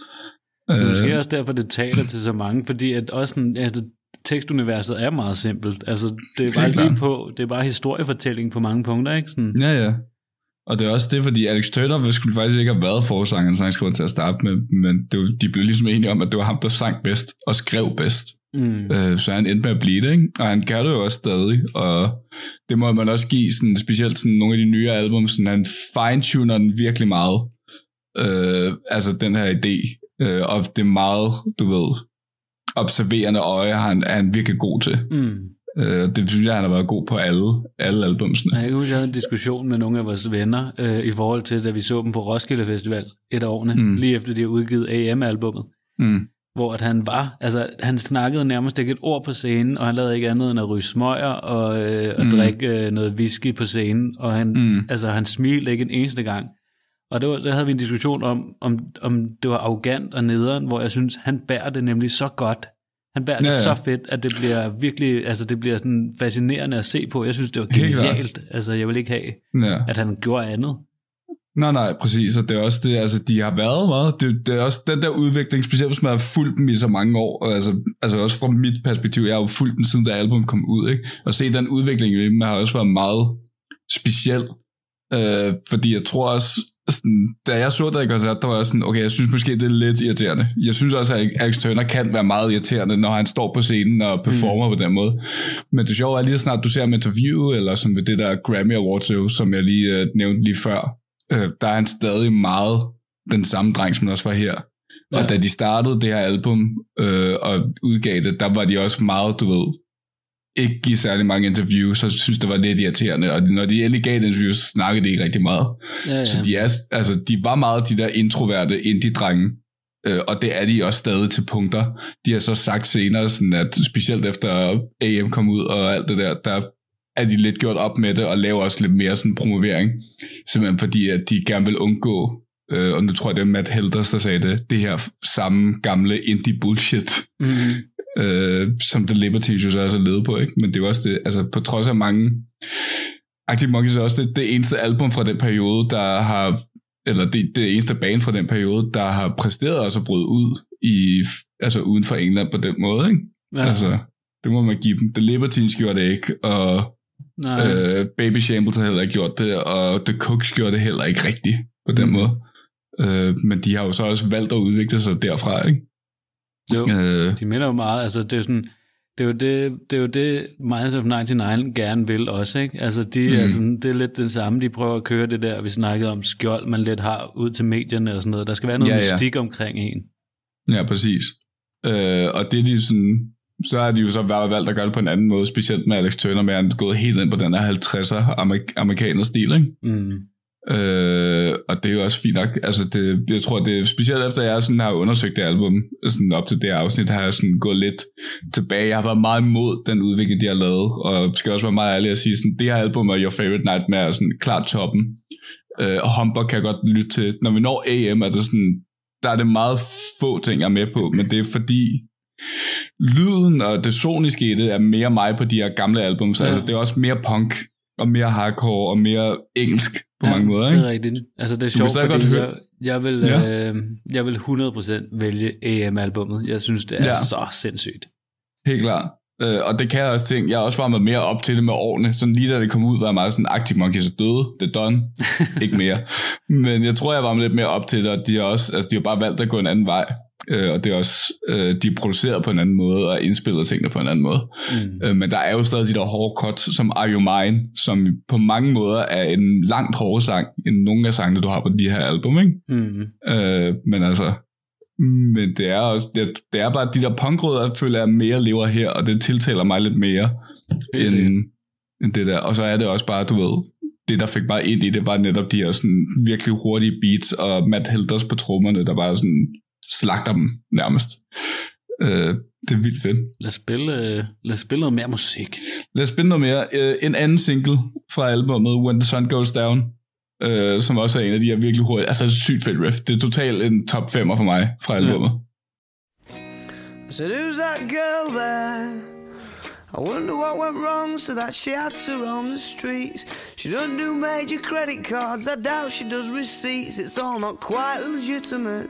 Det er Øh, måske også derfor, det taler til så mange, fordi at også sådan, altså, tekstuniverset er meget simpelt. Altså, det er bare lige på, det er bare historiefortælling på mange punkter, ikke? Sådan, Ja, ja. Og det er også det, fordi Alex Turner skulle faktisk ikke have været forsangeren, sangskriver til at starte med, men det, de blev ligesom enige om, at det var ham, der sang bedst og skrev bedst. mm, Øh, så han endte med at blive det, ikke? Og han kan det jo også stadig, og det må man også give sådan, specielt sådan nogle af de nye album, sådan han fine-tuner den virkelig meget. Øh, altså den her idé, øh, og det er meget, du ved, observerende øje, han, er han virkelig god til. mm. Øh, det synes jeg, han har været god på alle, alle albumsene. Jeg kan huske, jeg havde en diskussion med nogle af vores venner øh, i forhold til, da vi så dem på Roskilde Festival et af årene, Mm. lige efter de har udgivet AM-albummet, Mm. hvor at han var, altså han snakkede nærmest ikke et ord på scenen, og han lavede ikke andet end at ryge smøger og, øh, og Mm. drikke øh, noget whisky på scenen, og han, mm. altså, han smilte ikke en eneste gang. Og det var, der havde vi en diskussion om, om, om det var arrogant og nederen, hvor jeg synes, han bærer det nemlig så godt. Han bærer det Ja, ja, så fedt, at det bliver virkelig, altså det bliver sådan fascinerende at se på. Jeg synes, det var genialt. Altså jeg vil ikke have, Ja. at han gjorde andet. Nej, nej, præcis, og det er også det, altså de har været meget, det, det er også den der udvikling, specielt hvis man har fulgt dem i så mange år, og altså, altså også fra mit perspektiv, jeg har jo fulgt dem siden da album kom ud, ikke? og se den udvikling i dem har også været meget speciel, øh, fordi jeg tror også, sådan, da jeg så der i koncert, der var jeg sådan, okay, jeg synes måske, det er lidt irriterende. Jeg synes også, at Alex Turner kan være meget irriterende, når han står på scenen og performer mm. på den måde. Men det sjove er lige så snart, du ser ham interview, eller som ved det der Grammy Awards, som jeg lige øh, nævnte lige før, øh, der er han stadig meget den samme dreng, som han også var her. Ja. Og da de startede det her album øh, og udgav det, der var de også meget, du ved, ikke give særlig mange interviews, så synes det var lidt irriterende. Og når de endelig gav et interview, så snakkede de ikke rigtig meget. Ja, ja. Så de, er, altså, de var meget de der introverte indie-drenge, øh, og det er de også stadig til punkter. De har så sagt senere, sådan at specielt efter AM kom ud og alt det der, der er de lidt gjort op med det, og laver også lidt mere sådan promovering. Simpelthen fordi, at de gerne vil undgå, øh, og nu tror jeg, det er Matt Helders, der sagde det, det her samme gamle indie bullshit, Mm. Øh, som The Liberties jo så også er ledet på, ikke? Men det er jo også det, altså på trods af mange... Arctic Monkeys er også det, det eneste album fra den periode, der har eller det, det eneste band fra den periode, der har præsteret også at bryde ud i, altså uden for England på den måde, ikke? Ja. Altså, det må man give dem. The Libertines gjorde det ikke, og Nej. øh, Baby Shambles har heller ikke gjort det, og The Cooks gjorde det heller ikke rigtigt på den Mm. måde. Øh, men de har jo så også valgt at udvikle sig derfra, ikke? Jo, Øh, de minder jo meget, altså det er jo sådan, det er jo det, det, er jo det Minds of 99 gerne vil også, ikke? Altså de mm. er sådan, det er lidt det samme, de prøver at køre det der, vi snakkede om skjold, man lidt har ud til medierne og sådan noget. Der skal være noget Ja, ja, mystik omkring en. Ja, præcis. Øh, og det er de sådan, så har de jo så valgt at gøre det på en anden måde, specielt med Alex Turner, med at han er gået helt ind på den her 50'er amerik- amerikaner stil, ikke? Mm. Øh, og det er jo også fint nok. Altså det, jeg tror, det er specielt efter, jeg sådan har undersøgt det album, sådan op til det afsnit, har jeg sådan gået lidt tilbage. Jeg har været meget imod den udvikling, de har lavet, og skal også være meget ærlig at sige, sådan, det her album er Your Favorite Nightmare, er sådan klart toppen. Øh, og Humber kan jeg godt lytte til. Når vi når AM, er det sådan, der er det meget få ting, jeg er med på, men det er fordi, lyden og det soniske i det er mere mig på de her gamle albums. Ja. Ja. Altså det er også mere punk, og mere hardcore, og mere engelsk på ja, mange måder, det ikke? er rigtigt. Altså det er sjovt, fordi godt jeg, høre- jeg, vil, Ja. øh, jeg vil 100% vælge AM-albummet. Jeg synes, det er ja. så sindssygt. Helt klart. Øh, og det kan jeg også tænke, jeg har også varmet mere op til det med årene. Sådan lige da det kom ud, var jeg meget sådan, Arctic Monkeys er døde, det er done, ikke mere. Men jeg tror, jeg var lidt mere op til det, og de har, også, altså, de har bare valgt at gå en anden vej. Øh, og det er også, øh, de er produceret på en anden måde, og indspillet tingene på en anden måde. Mm. Øh, men der er jo stadig de der hårde cuts, som Are You Mine, som på mange måder er en langt hårdere sang, end nogle af sangene, du har på de her album, ikke? Mm. Øh, men altså, men det er også, det, det er bare de der punkrødder, jeg føler jeg mere lever her, og det tiltaler mig lidt mere, end, end det der. Og så er det også bare, du ved, det der fik mig ind i det, var netop de her sådan virkelig hurtige beats, og Matt Helders på trommerne, der bare sådan slagter dem nærmest. Øh, det er vildt fedt. Lad os spille, øh, lad os spille noget mere musik. Lad os spille noget mere. Øh, en anden single fra albumet, When the Sun Goes Down, øh, som også er en af de her virkelig hurtige, altså sygt fedt riff. Det er totalt en top 5'er for mig fra albumet. I said, Who's that girl there? I wonder what went wrong so that she had to roam the streets. She doesn't do major credit cards, I doubt she does receipts. It's all not quite legitimate.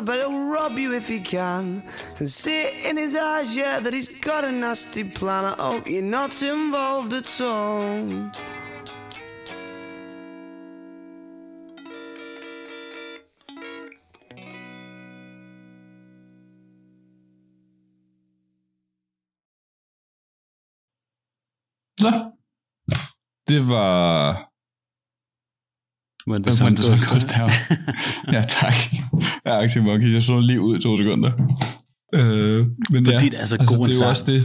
Bet he'll rob you if he can. And see it in his eyes, yeah, that he's got a nasty plan. I hope you're not involved at all. Det var... When The Sun Goes Down. ja, tak. Jeg er Arctic Monkeys. Jeg så lige ud i to sekunder. Øh, men Fordi ja, det er så god en det er jo også det.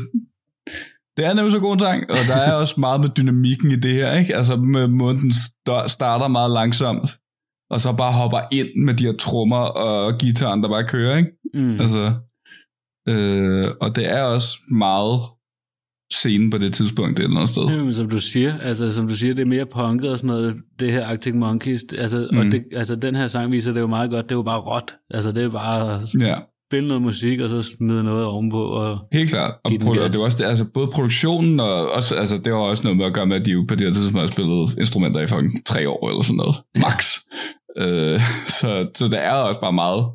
Det er nemlig så god en sang, og der er også meget med dynamikken i det her, ikke? Altså med måden, den st- starter meget langsomt, og så bare hopper ind med de her trommer og gitaren, der bare kører, ikke? Mm. Altså, øh, og det er også meget scenen på det tidspunkt et eller andet sted. Jamen, som du siger, altså som du siger, det er mere punket og sådan noget, det her Arctic Monkeys, altså, mm. og det, altså den her sang viser det jo meget godt, det er jo bare råt, altså det er bare Ja. spille noget musik, og så smide noget ovenpå, og Helt klart. Og pro- gas. det var også det, altså både produktionen og også, altså det var også noget med at gøre med, at de jo på det her tidspunkt har spillet instrumenter i fucking tre år eller sådan noget. Max. øh, så, så det er også bare meget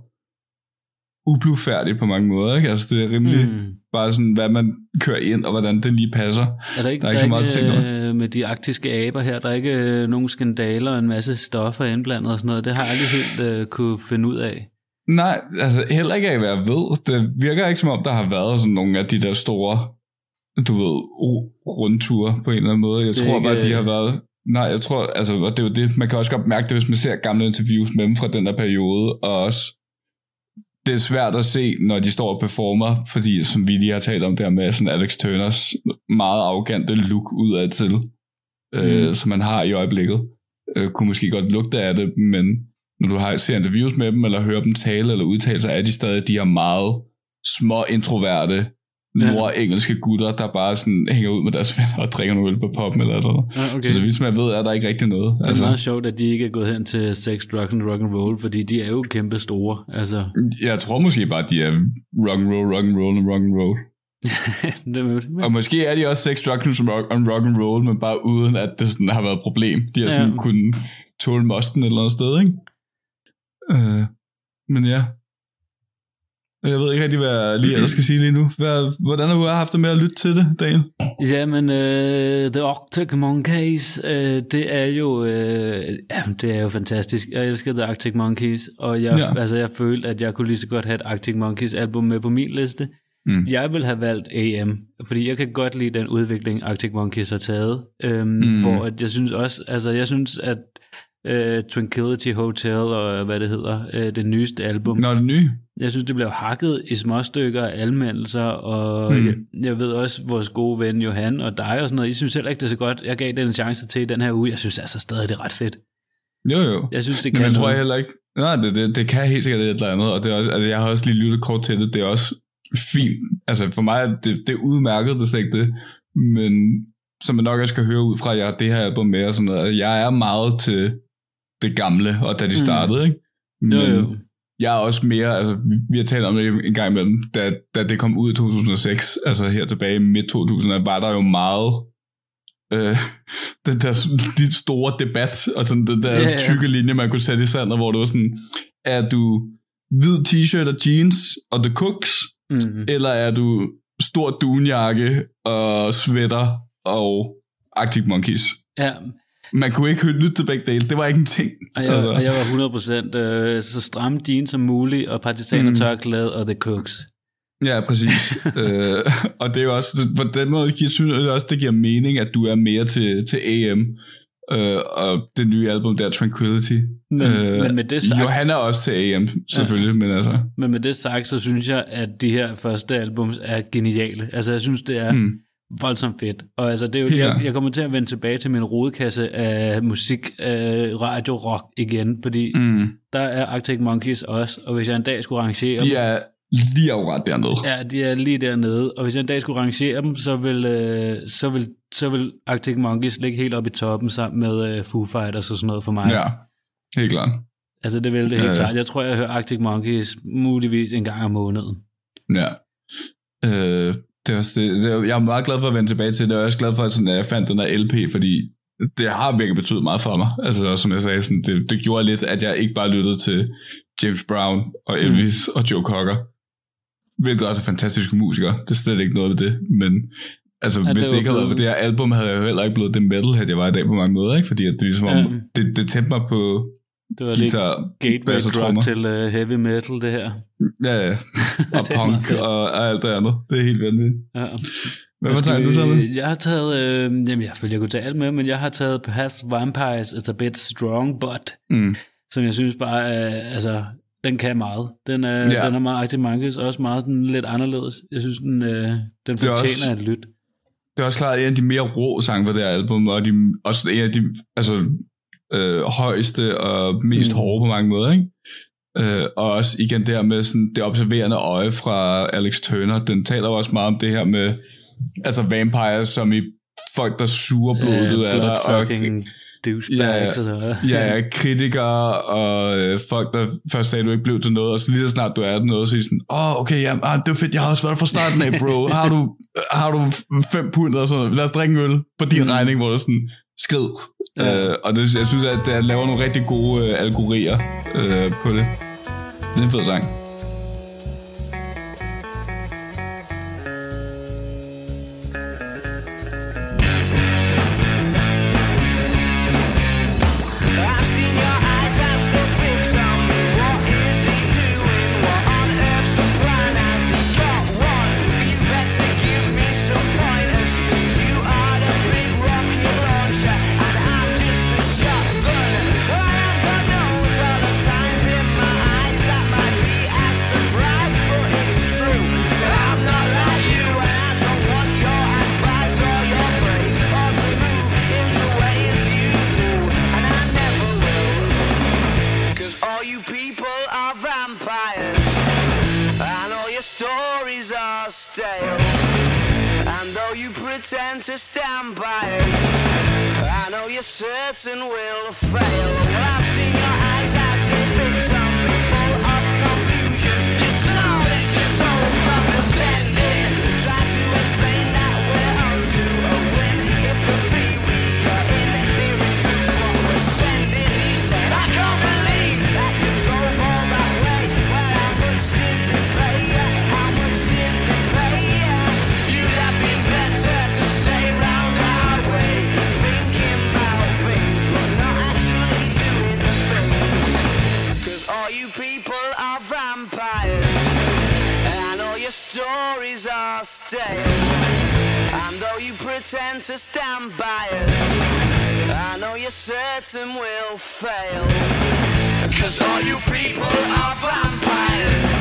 ublufærdigt på mange måder, ikke? Altså det er rimelig mm. bare sådan, hvad man kører ind, og hvordan det lige passer. er der ikke, Der er ikke så meget at tænke øh, med de arktiske aber her, der er ikke øh, nogen skandaler og en masse stoffer indblandet og sådan noget, det har jeg aldrig helt øh, kunne finde ud af. Nej, altså heller ikke af, hvad jeg ved. Det virker ikke som om, der har været sådan nogle af de der store, du ved, ru- rundture på en eller anden måde. Jeg Det tror bare, ikke- de har været... Nej, jeg tror, altså, og det er jo det, man kan også godt mærke det, hvis man ser gamle interviews med dem fra den der periode, og også, det er svært at se, når de står og performer, fordi som vi lige har talt om der med sådan Alex Turners meget arrogante look udad til, mm. øh, som man har i øjeblikket, øh, kunne måske godt lugte af det, men når du har, ser interviews med dem, eller hører dem tale eller udtale sig, er de stadig de her meget små introverte, nordengelske gutter, der bare sådan hænger ud med deres venner og drikker nogle øl på poppen eller noget. Ja, okay. Så, så vidt som jeg ved, er der ikke rigtig noget. Det er Altså, meget sjovt, at de ikke er gået hen til sex, drugs and rock and roll, fordi de er jo kæmpe store. Altså, jeg tror måske bare, at de er rock and roll, rock and roll og rock and roll. det. Og måske er de også sex, drugs and rock, and rock and roll, men bare uden at det sådan har været et problem. De har sådan Ja. kunnet tåle mosten et eller andet sted, ikke? Øh, men ja. Jeg ved ikke rigtig, hvad jeg lige ellers skal sige lige nu. Hvad, hvordan har du haft det med at lytte til det, Daniel? Jamen, uh, The Arctic Monkeys, uh, det er jo uh, ja, det er jo fantastisk. Jeg elsker The Arctic Monkeys, og jeg, Ja. altså, jeg følte, at jeg kunne lige så godt have et Arctic Monkeys album med på min liste. Mm. Jeg vil have valgt AM, fordi jeg kan godt lide den udvikling, Arctic Monkeys har taget. Mm. mm. Hvor at jeg synes også, altså jeg synes, at uh, Tranquility Hotel og hvad det hedder, uh, det nyeste album, Nå, det nye. jeg synes, det blev hakket i små stykker af anmeldelser, og Mm. jeg, jeg ved også, vores gode ven Johan og dig og sådan noget, I synes heller ikke, det er så godt. Jeg gav den en chance til den her uge. Jeg synes altså stadig, det er ret fedt. Jo, jo. Jeg synes, det Men kan jeg tror jeg heller ikke... Nej, det, det, det kan helt sikkert et eller andet, og det er også, altså, jeg har også lige lyttet kort til det, det er også fint. Altså for mig, er det, det er udmærket, det er ikke det, men som man nok også kan høre ud fra, jeg det her album med og sådan noget, jeg er meget til det gamle, og da de Mm. startede, ikke? Men Jo, jo. jeg er også mere, altså vi, har talt om det en gang imellem, da, da det kom ud i 2006, altså her tilbage i midt 2000, var der jo meget øh, den der lidt store debat, og sådan den der Ja, ja. tykke linje, man kunne sætte i sandet, hvor det var sådan, er du hvid t-shirt og jeans og The Cooks, Mm. eller er du stor dunjakke og sweater og Arctic Monkeys? Ja, Man kunne ikke lytte til begge dele, det var ikke en ting. og jeg, Altså. og jeg var 100% øh, så stram jeans som muligt, og partisaner Mm. tørklæde og The Cooks. Ja, præcis. øh, og det er jo også, på den måde, jeg synes jeg også, det giver mening, at du er mere til, til AM, øh, og det nye album der, Tranquility. Men, øh, men med det sagt, Jo, han er også til AM, selvfølgelig, ja. men altså... men med det sagt, så synes jeg, at de her første albums er geniale. Altså, jeg synes, det er Mm. Voldsomt fedt. Og altså, det er jo, Ja. jeg, jeg kommer til at vende tilbage til min rodekasse af musik, øh, radio, rock igen, fordi mm. Der er Arctic Monkeys også, og hvis jeg en dag skulle rangere De er lige akkurat dernede. ja, de er lige dernede, og hvis jeg en dag skulle rangere dem, så vil, øh, så vil, så vil Arctic Monkeys ligge helt oppe i toppen sammen med øh, Foo Fighters og sådan noget for mig. Ja, helt klart. Altså, det vil det helt Ja, ja. klart. Jeg tror, jeg hører Arctic Monkeys muligvis en gang om måneden. Ja. Øh, det er også det, det er, jeg er meget glad for at vende tilbage til det, og jeg er også glad for, at sådan, at jeg fandt den der LP, fordi det har virkelig betydet meget for mig. Altså, som jeg sagde, sådan, det, det gjorde lidt, at jeg ikke bare lyttede til James Brown og Elvis mm. og Joe Cocker, hvilket også er fantastiske musikere. Det er slet ikke noget ved det, men altså, Ja, hvis det det, ikke havde været for det her album, havde jeg jo heller ikke blevet det metalhead, jeg var i dag på mange måder, ikke? fordi at det, ligesom, Ja. det, det tændte mig på Det var lidt guitar, gateway og trommer. drug til uh, heavy metal, det her. Ja, ja. Og punk og, og alt det andet. Det er helt vanvittigt. Ja. Hvad for tager du så med? Jeg har taget, øh, jamen jeg følger jeg kunne tage alt med, men jeg har taget Past Vampires It's a Bit Strong But, Mm. som jeg synes bare, er, altså, den kan meget. Den er, Ja. den er meget Arctic Monkeys, også meget den lidt anderledes. Jeg synes, den, øh, den er fortjener også- et lyt. Det er også klart en af de mere rå sange på det her album, og de, også en af de altså, øh, højeste og mest Mm. hårde på mange måder. Ikke? Øh, og også igen det her med sådan, det observerende øje fra Alex Turner, den taler jo også meget om det her med altså vampires, som i folk, der suger blodet af dig, og douchebags. Ja, og, ja, ja, kritikere og øh, folk, der først sagde, at du ikke blev til noget, og så lige så snart du er noget, så er sådan, åh, oh, okay, ja, ah, det var fedt, jeg har også været fra starten af, bro. Har du, har du fem pund og sådan noget? Lad os drikke en øl på din Mm. regning, hvor du sådan, skrid. Ja. Øh, og det, jeg synes, at det laver nogle rigtig gode øh, algorier øh, på det. Det er en fed sang. You're certain we'll fail. To stand by us, I know you're certain we'll fail. Cause all you people are vampires.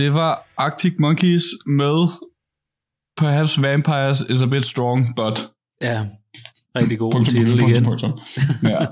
Det var Arctic Monkeys med Perhaps Vampires is a bit strong, but... Ja, rigtig god Punktum, titel punktum, igen. punktum. Ja.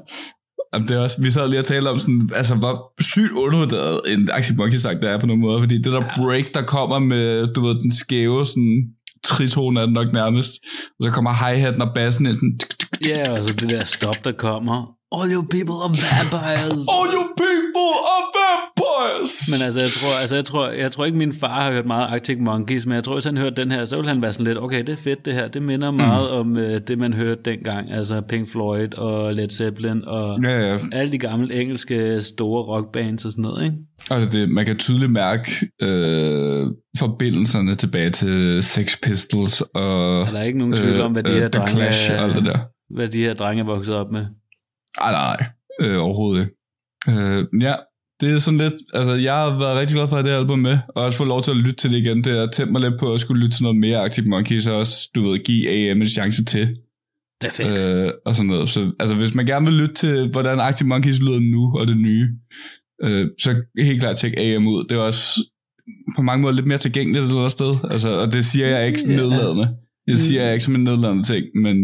Jamen, det er også, vi sad lige og talte om sådan, altså hvor sygt undervurderet en Arctic Monkeys sang der er på nogle måder, fordi det der break, der kommer med, du ved, den skæve sådan tritone er det nok nærmest, og så kommer hi-haten og bassen ind sådan. Ja, og så det der stop, der kommer. All you people are vampires. All you people are vampires! Men altså, jeg tror, altså, jeg tror, jeg tror ikke, min far har hørt meget Arctic Monkeys, men jeg tror, hvis han hørte den her, så vil han være sådan lidt, okay, det er fedt det her. Det minder meget om øh, det, man hørte dengang. Altså Pink Floyd og Led Zeppelin og Ja, ja. alle de gamle engelske store rockbands og sådan noget, ikke? Og det, man kan tydeligt mærke øh, forbindelserne tilbage til Sex Pistols og Er der ikke nogen tvivl om, hvad de her The drenge Clash og alt det der. hvad de her drenge er vokset op med? Nej, nej. Øh, overhovedet ikke. Øh, ja, det er sådan lidt, altså jeg har været rigtig glad for at have det album med, og også få lov til at lytte til det igen. Det har tændt mig lidt på at skulle lytte til noget mere Arctic Monkeys, og også, du ved, give AM en chance til. Det er fedt. Øh, og sådan noget. Så altså, hvis man gerne vil lytte til, hvordan Arctic Monkeys lyder nu, og det nye, øh, så helt klart tjek AM ud. Det er også på mange måder lidt mere tilgængeligt et eller andet sted. Altså, og det siger jeg ikke nedladende. Jeg siger jeg ikke som en nedladende ting, men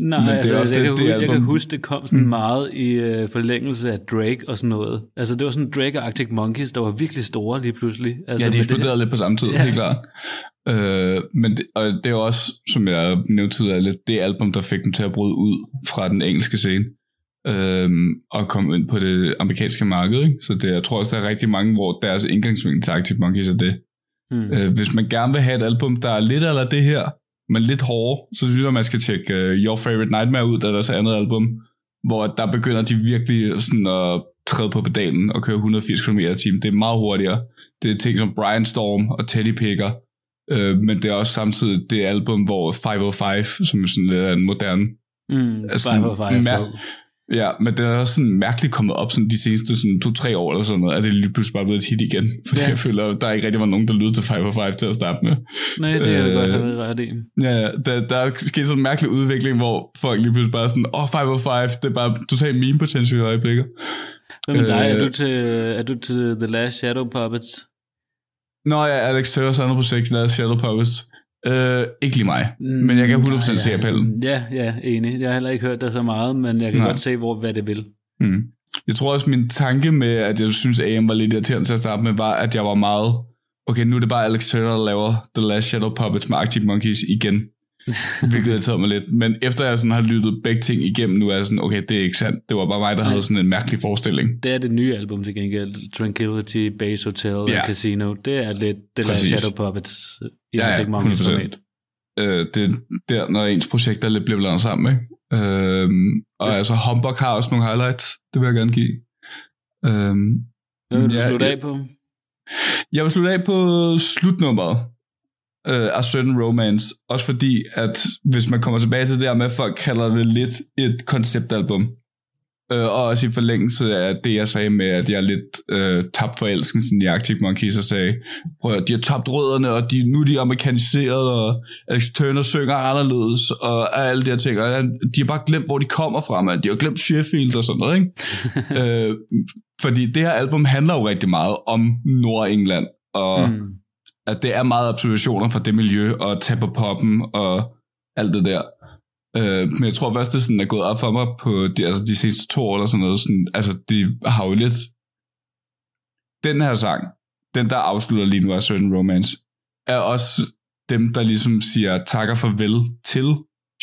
Nej, Men det er altså, også jeg, det- kan, det hu- jeg kan album- huske, det kom sådan mm. meget i øh, forlængelse af Drake og sådan noget. Altså, det var sådan Drake og Arctic Monkeys, der var virkelig store lige pludselig. Altså, ja, de det eksploderede lidt på samme tid, Ja. helt klart. Øh, men det, og det er også, som jeg nævnte tidligere, lidt det album, der fik dem til at bryde ud fra den engelske scene. Øhm, og komme ind på det amerikanske marked. Ikke? Så det, jeg tror også, der er rigtig mange, hvor deres indgangsvinkel til Arctic Monkeys er det. Mm. Øh, hvis man gerne vil have et album, der er lidt eller det her, men lidt hårdere, så synes jeg, man skal tjekke uh, Your Favorite Nightmare ud, der er deres andet album, hvor der begynder de virkelig sådan at træde på pedalen og køre 180 km i timen. Det er meget hurtigere. Det er ting som Brian Storm og Teddy Picker, øh, men det er også samtidig det album, hvor 505, som er sådan lidt af en moderne Mm. altså, Five for five. mær- så- Ja, men det er også sådan mærkeligt kommet op sådan de seneste sådan to-tre år eller sådan noget, at det lige pludselig bare blevet et hit igen. Fordi Ja. jeg føler, at der ikke rigtig var nogen, der lyttede til 505 til at starte med. Nej, det er det Øh, godt have været ret i. Ja, der, der er sket sådan en mærkelig udvikling, hvor folk lige pludselig bare sådan, åh, oh, 505, det er bare totalt meme potential i øjeblikket. Hvad med dig? Er øh, du, til, er du til The Last Shadow Puppets? Nå ja, Alex Tørres andet projekt, er Shadow Puppets. Øh, ikke lige mig, men jeg kan 100% Nej, se appellen. Ja, ja, enig. Jeg har heller ikke hørt det så meget, men jeg kan Nej. godt se, hvor, hvad det vil. Mm. Jeg tror også, min tanke med, at jeg synes, AM var lidt irriterende til at starte med, var, at jeg var meget, okay, nu er det bare Alex Turner, der laver The Last Shadow Puppets med Arctic Monkeys igen. Hvilket irriterede mig lidt. Men efter jeg sådan har lyttet begge ting igennem, nu er jeg sådan, okay, det er ikke sandt. Det var bare mig, der havde sådan en mærkelig forestilling. Det er det nye album til gengæld. Tranquility, Base Hotel og Ja. Casino. Det er lidt Last Præcis. Shadow Puppets i Ja, ja, Arctic Monkeys 100%. format. Øh, det er der, når ens projekter lidt bliver blandet sammen, ikke? Øhm, og altså, Humbug har også nogle highlights. Det vil jeg gerne give. Øhm, Hvad vil du ja, slutte af på? Jeg vil slutte af på slutnummeret øh, af Certain Romance. Også fordi, at hvis man kommer tilbage til det der med, at folk kalder det lidt et konceptalbum. Øh, og også i forlængelse af det, jeg sagde med, at jeg er lidt øh, tabt forelskelsen i Arctic Monkeys, og sagde, prøv at, de har tabt rødderne, og de, nu er de amerikaniseret, og Alex Turner synger anderledes, og alle de her ting. Og de har bare glemt, hvor de kommer fra, man. De har glemt Sheffield og sådan noget, ikke? øh, fordi det her album handler jo rigtig meget om Nordengland, og mm. At det er meget observationer fra det miljø, og tage på poppen, og alt det der. Øh, men jeg tror først, det sådan er gået op for mig på de, altså de sidste to år, eller sådan noget. Sådan, altså, de har jo lidt... Den her sang, den der afslutter lige nu af Certain Romance, er også dem, der ligesom siger takker farvel til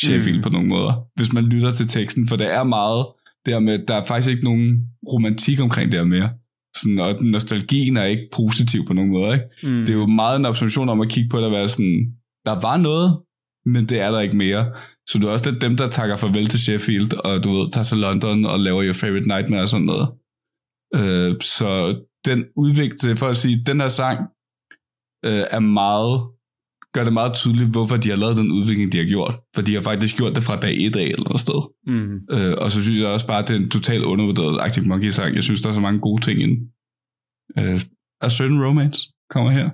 Sheffield Mm. mm. på nogle måder, hvis man lytter til teksten, for det er meget der med, der er faktisk ikke nogen romantik omkring det her mere. Sådan, og nostalgien er ikke positiv på nogen måde, ikke? Mm. Det er jo meget en observation om at kigge på det og være sådan, der var noget, men det er der ikke mere. Så du er også lidt dem, der takker farvel til Sheffield, og du ved, tager til London og laver Your Favorite Nightmare og sådan noget. Øh, så den udvikling, for at sige, den her sang øh, er meget, gør det meget tydeligt, hvorfor de har lavet den udvikling, de har gjort. For de har faktisk gjort det fra dag et af et eller andet sted. Mm. Øh, og så synes jeg også bare, at det er en totalt undervurderet Arctic Monkey sang. Jeg synes, der er så mange gode ting i den. Øh, A Certain Romance kommer her.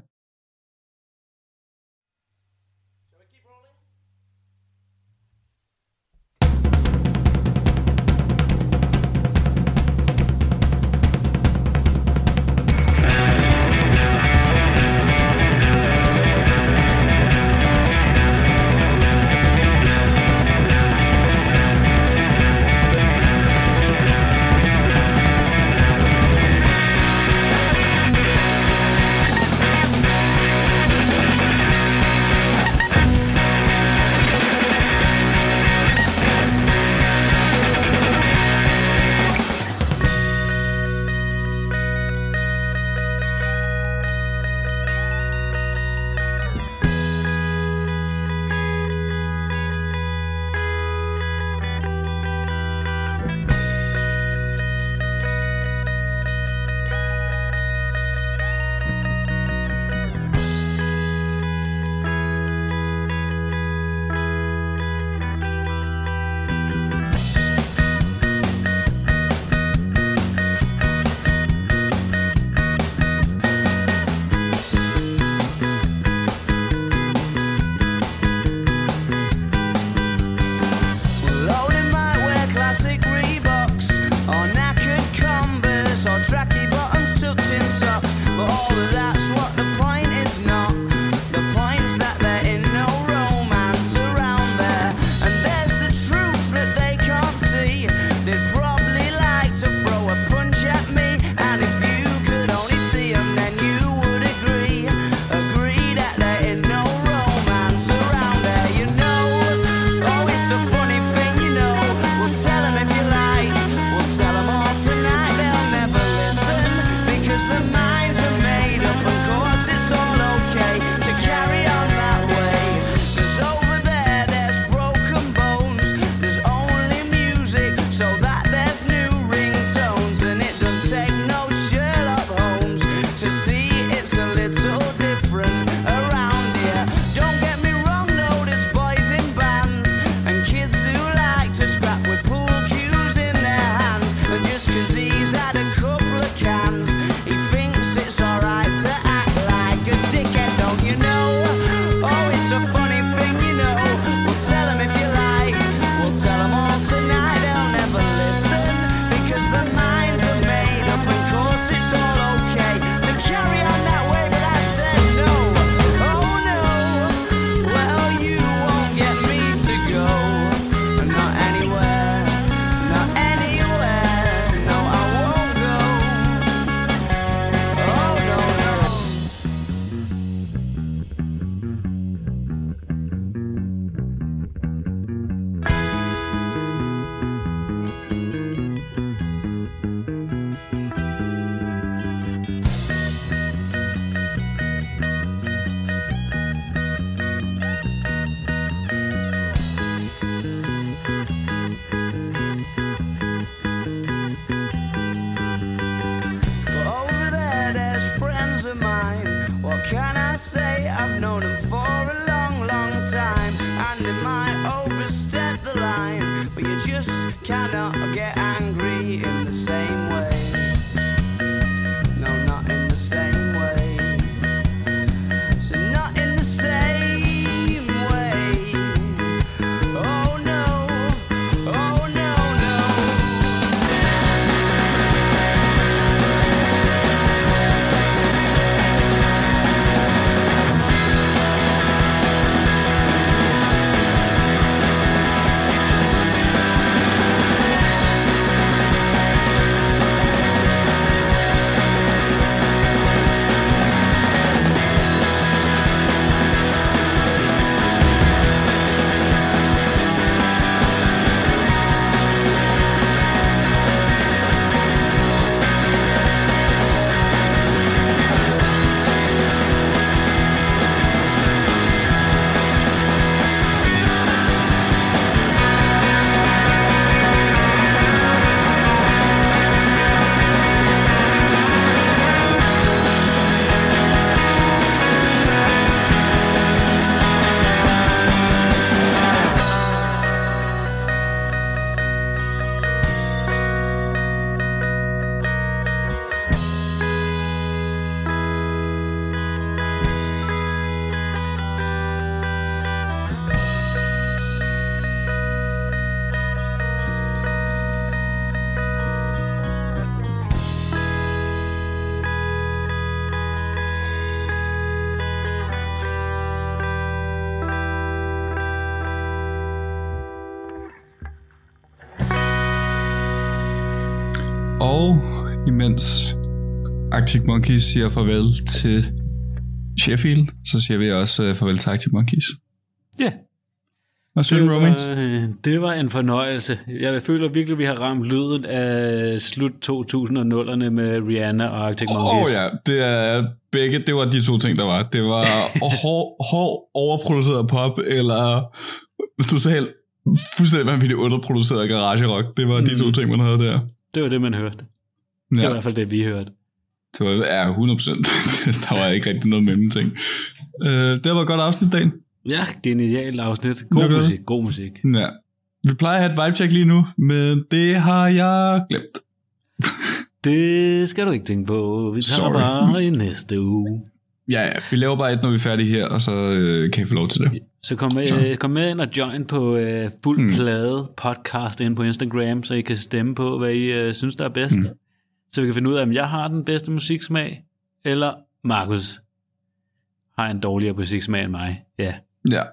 Arctic Monkeys siger farvel til Sheffield, så siger vi også uh, farvel til Arctic Monkeys. Ja, Og så det Romance. var, det var en fornøjelse. Jeg føler virkelig, at vi har ramt lyden af slut 2000'erne med Rihanna og Arctic Åh Monkeys. oh, ja, det er begge, det var de to ting, der var. Det var hård, hård overproduceret pop, eller totalt fuldstændig vanvittigt underproduceret garage rock. Det var mm. de to ting, man havde der. Det var det, man hørte. Det var i Ja, hvert fald det, vi hørte. Det var ja, 100%. der var ikke rigtig noget mellem ting. Uh, det var et godt afsnit, dagen. Ja, genialt afsnit. God Okay. musik, god musik. Ja. Vi plejer at have et vibe check lige nu, men det har jeg glemt. Det skal du ikke tænke på. Vi tager Sorry. bare i næste uge. Ja, ja, vi laver bare et, når vi er færdige her, og så øh, kan I få lov til det. Så kom med, Så. kom med ind og join på øh, fuld Mm. mm. plade podcast inde på Instagram, så I kan stemme på, hvad I øh, synes, der er bedst. Mm. Så vi kan finde ud af, om jeg har den bedste musiksmag, eller Markus har en dårligere musiksmag end mig. Ja. Ja,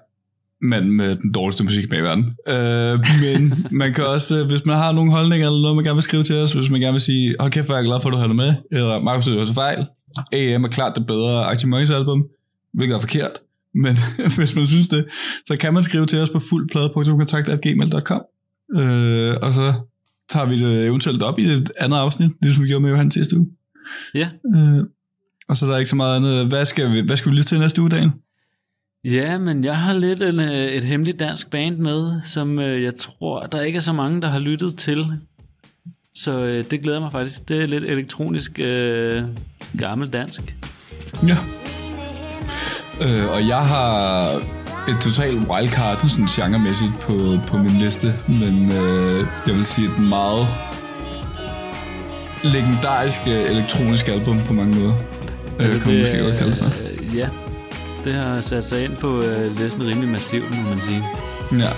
men med den dårligste musik med i verden. Øh, men man kan også, øh, hvis man har nogle holdninger eller noget, man gerne vil skrive til os, hvis man gerne vil sige, hold kæft, hvor er jeg glad for, at du holder med, eller Markus, det var så fejl. AM er klart det bedre Arctic Monkeys album, hvilket er forkert. Men hvis man synes det, så kan man skrive til os på fuldplade.kontakt.gmail.com øh, og så tager vi det eventuelt op i et andet afsnit, ligesom vi gjorde med Johan sidste uge. Ja. Øh, og så er der ikke så meget andet. Hvad skal vi, hvad skal vi lytte til næste uge, dagen? Ja, men jeg har lidt en, øh, et hemmeligt dansk band med, som øh, jeg tror, der ikke er så mange, der har lyttet til. Så øh, det glæder mig faktisk. Det er lidt elektronisk øh, gammel dansk. Ja. Øh, og jeg har et totalt wildcard, sådan genremæssigt på, på min liste, men øh, jeg vil sige et meget legendarisk øh, elektronisk album på mange måder. Altså, kan man måske godt kalde det for. øh, Ja, det har sat sig ind på øh, listen rimelig massivt, må man sige. Ja,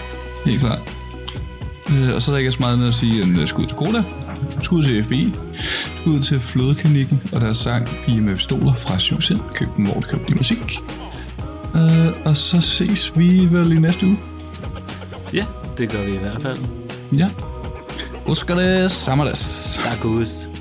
helt klart. Øh, og så er der ikke så meget andet at sige end uh, skud til Koda, skud til FBI, skud til Flødeklinikken og deres sang Pige med pistoler fra Syvsind. Køb den, hvor du køber din musik. Øh, og så ses vi vel i næste uge. Ja, det gør vi i hvert fald. Ja. Husk det, samles. Tak.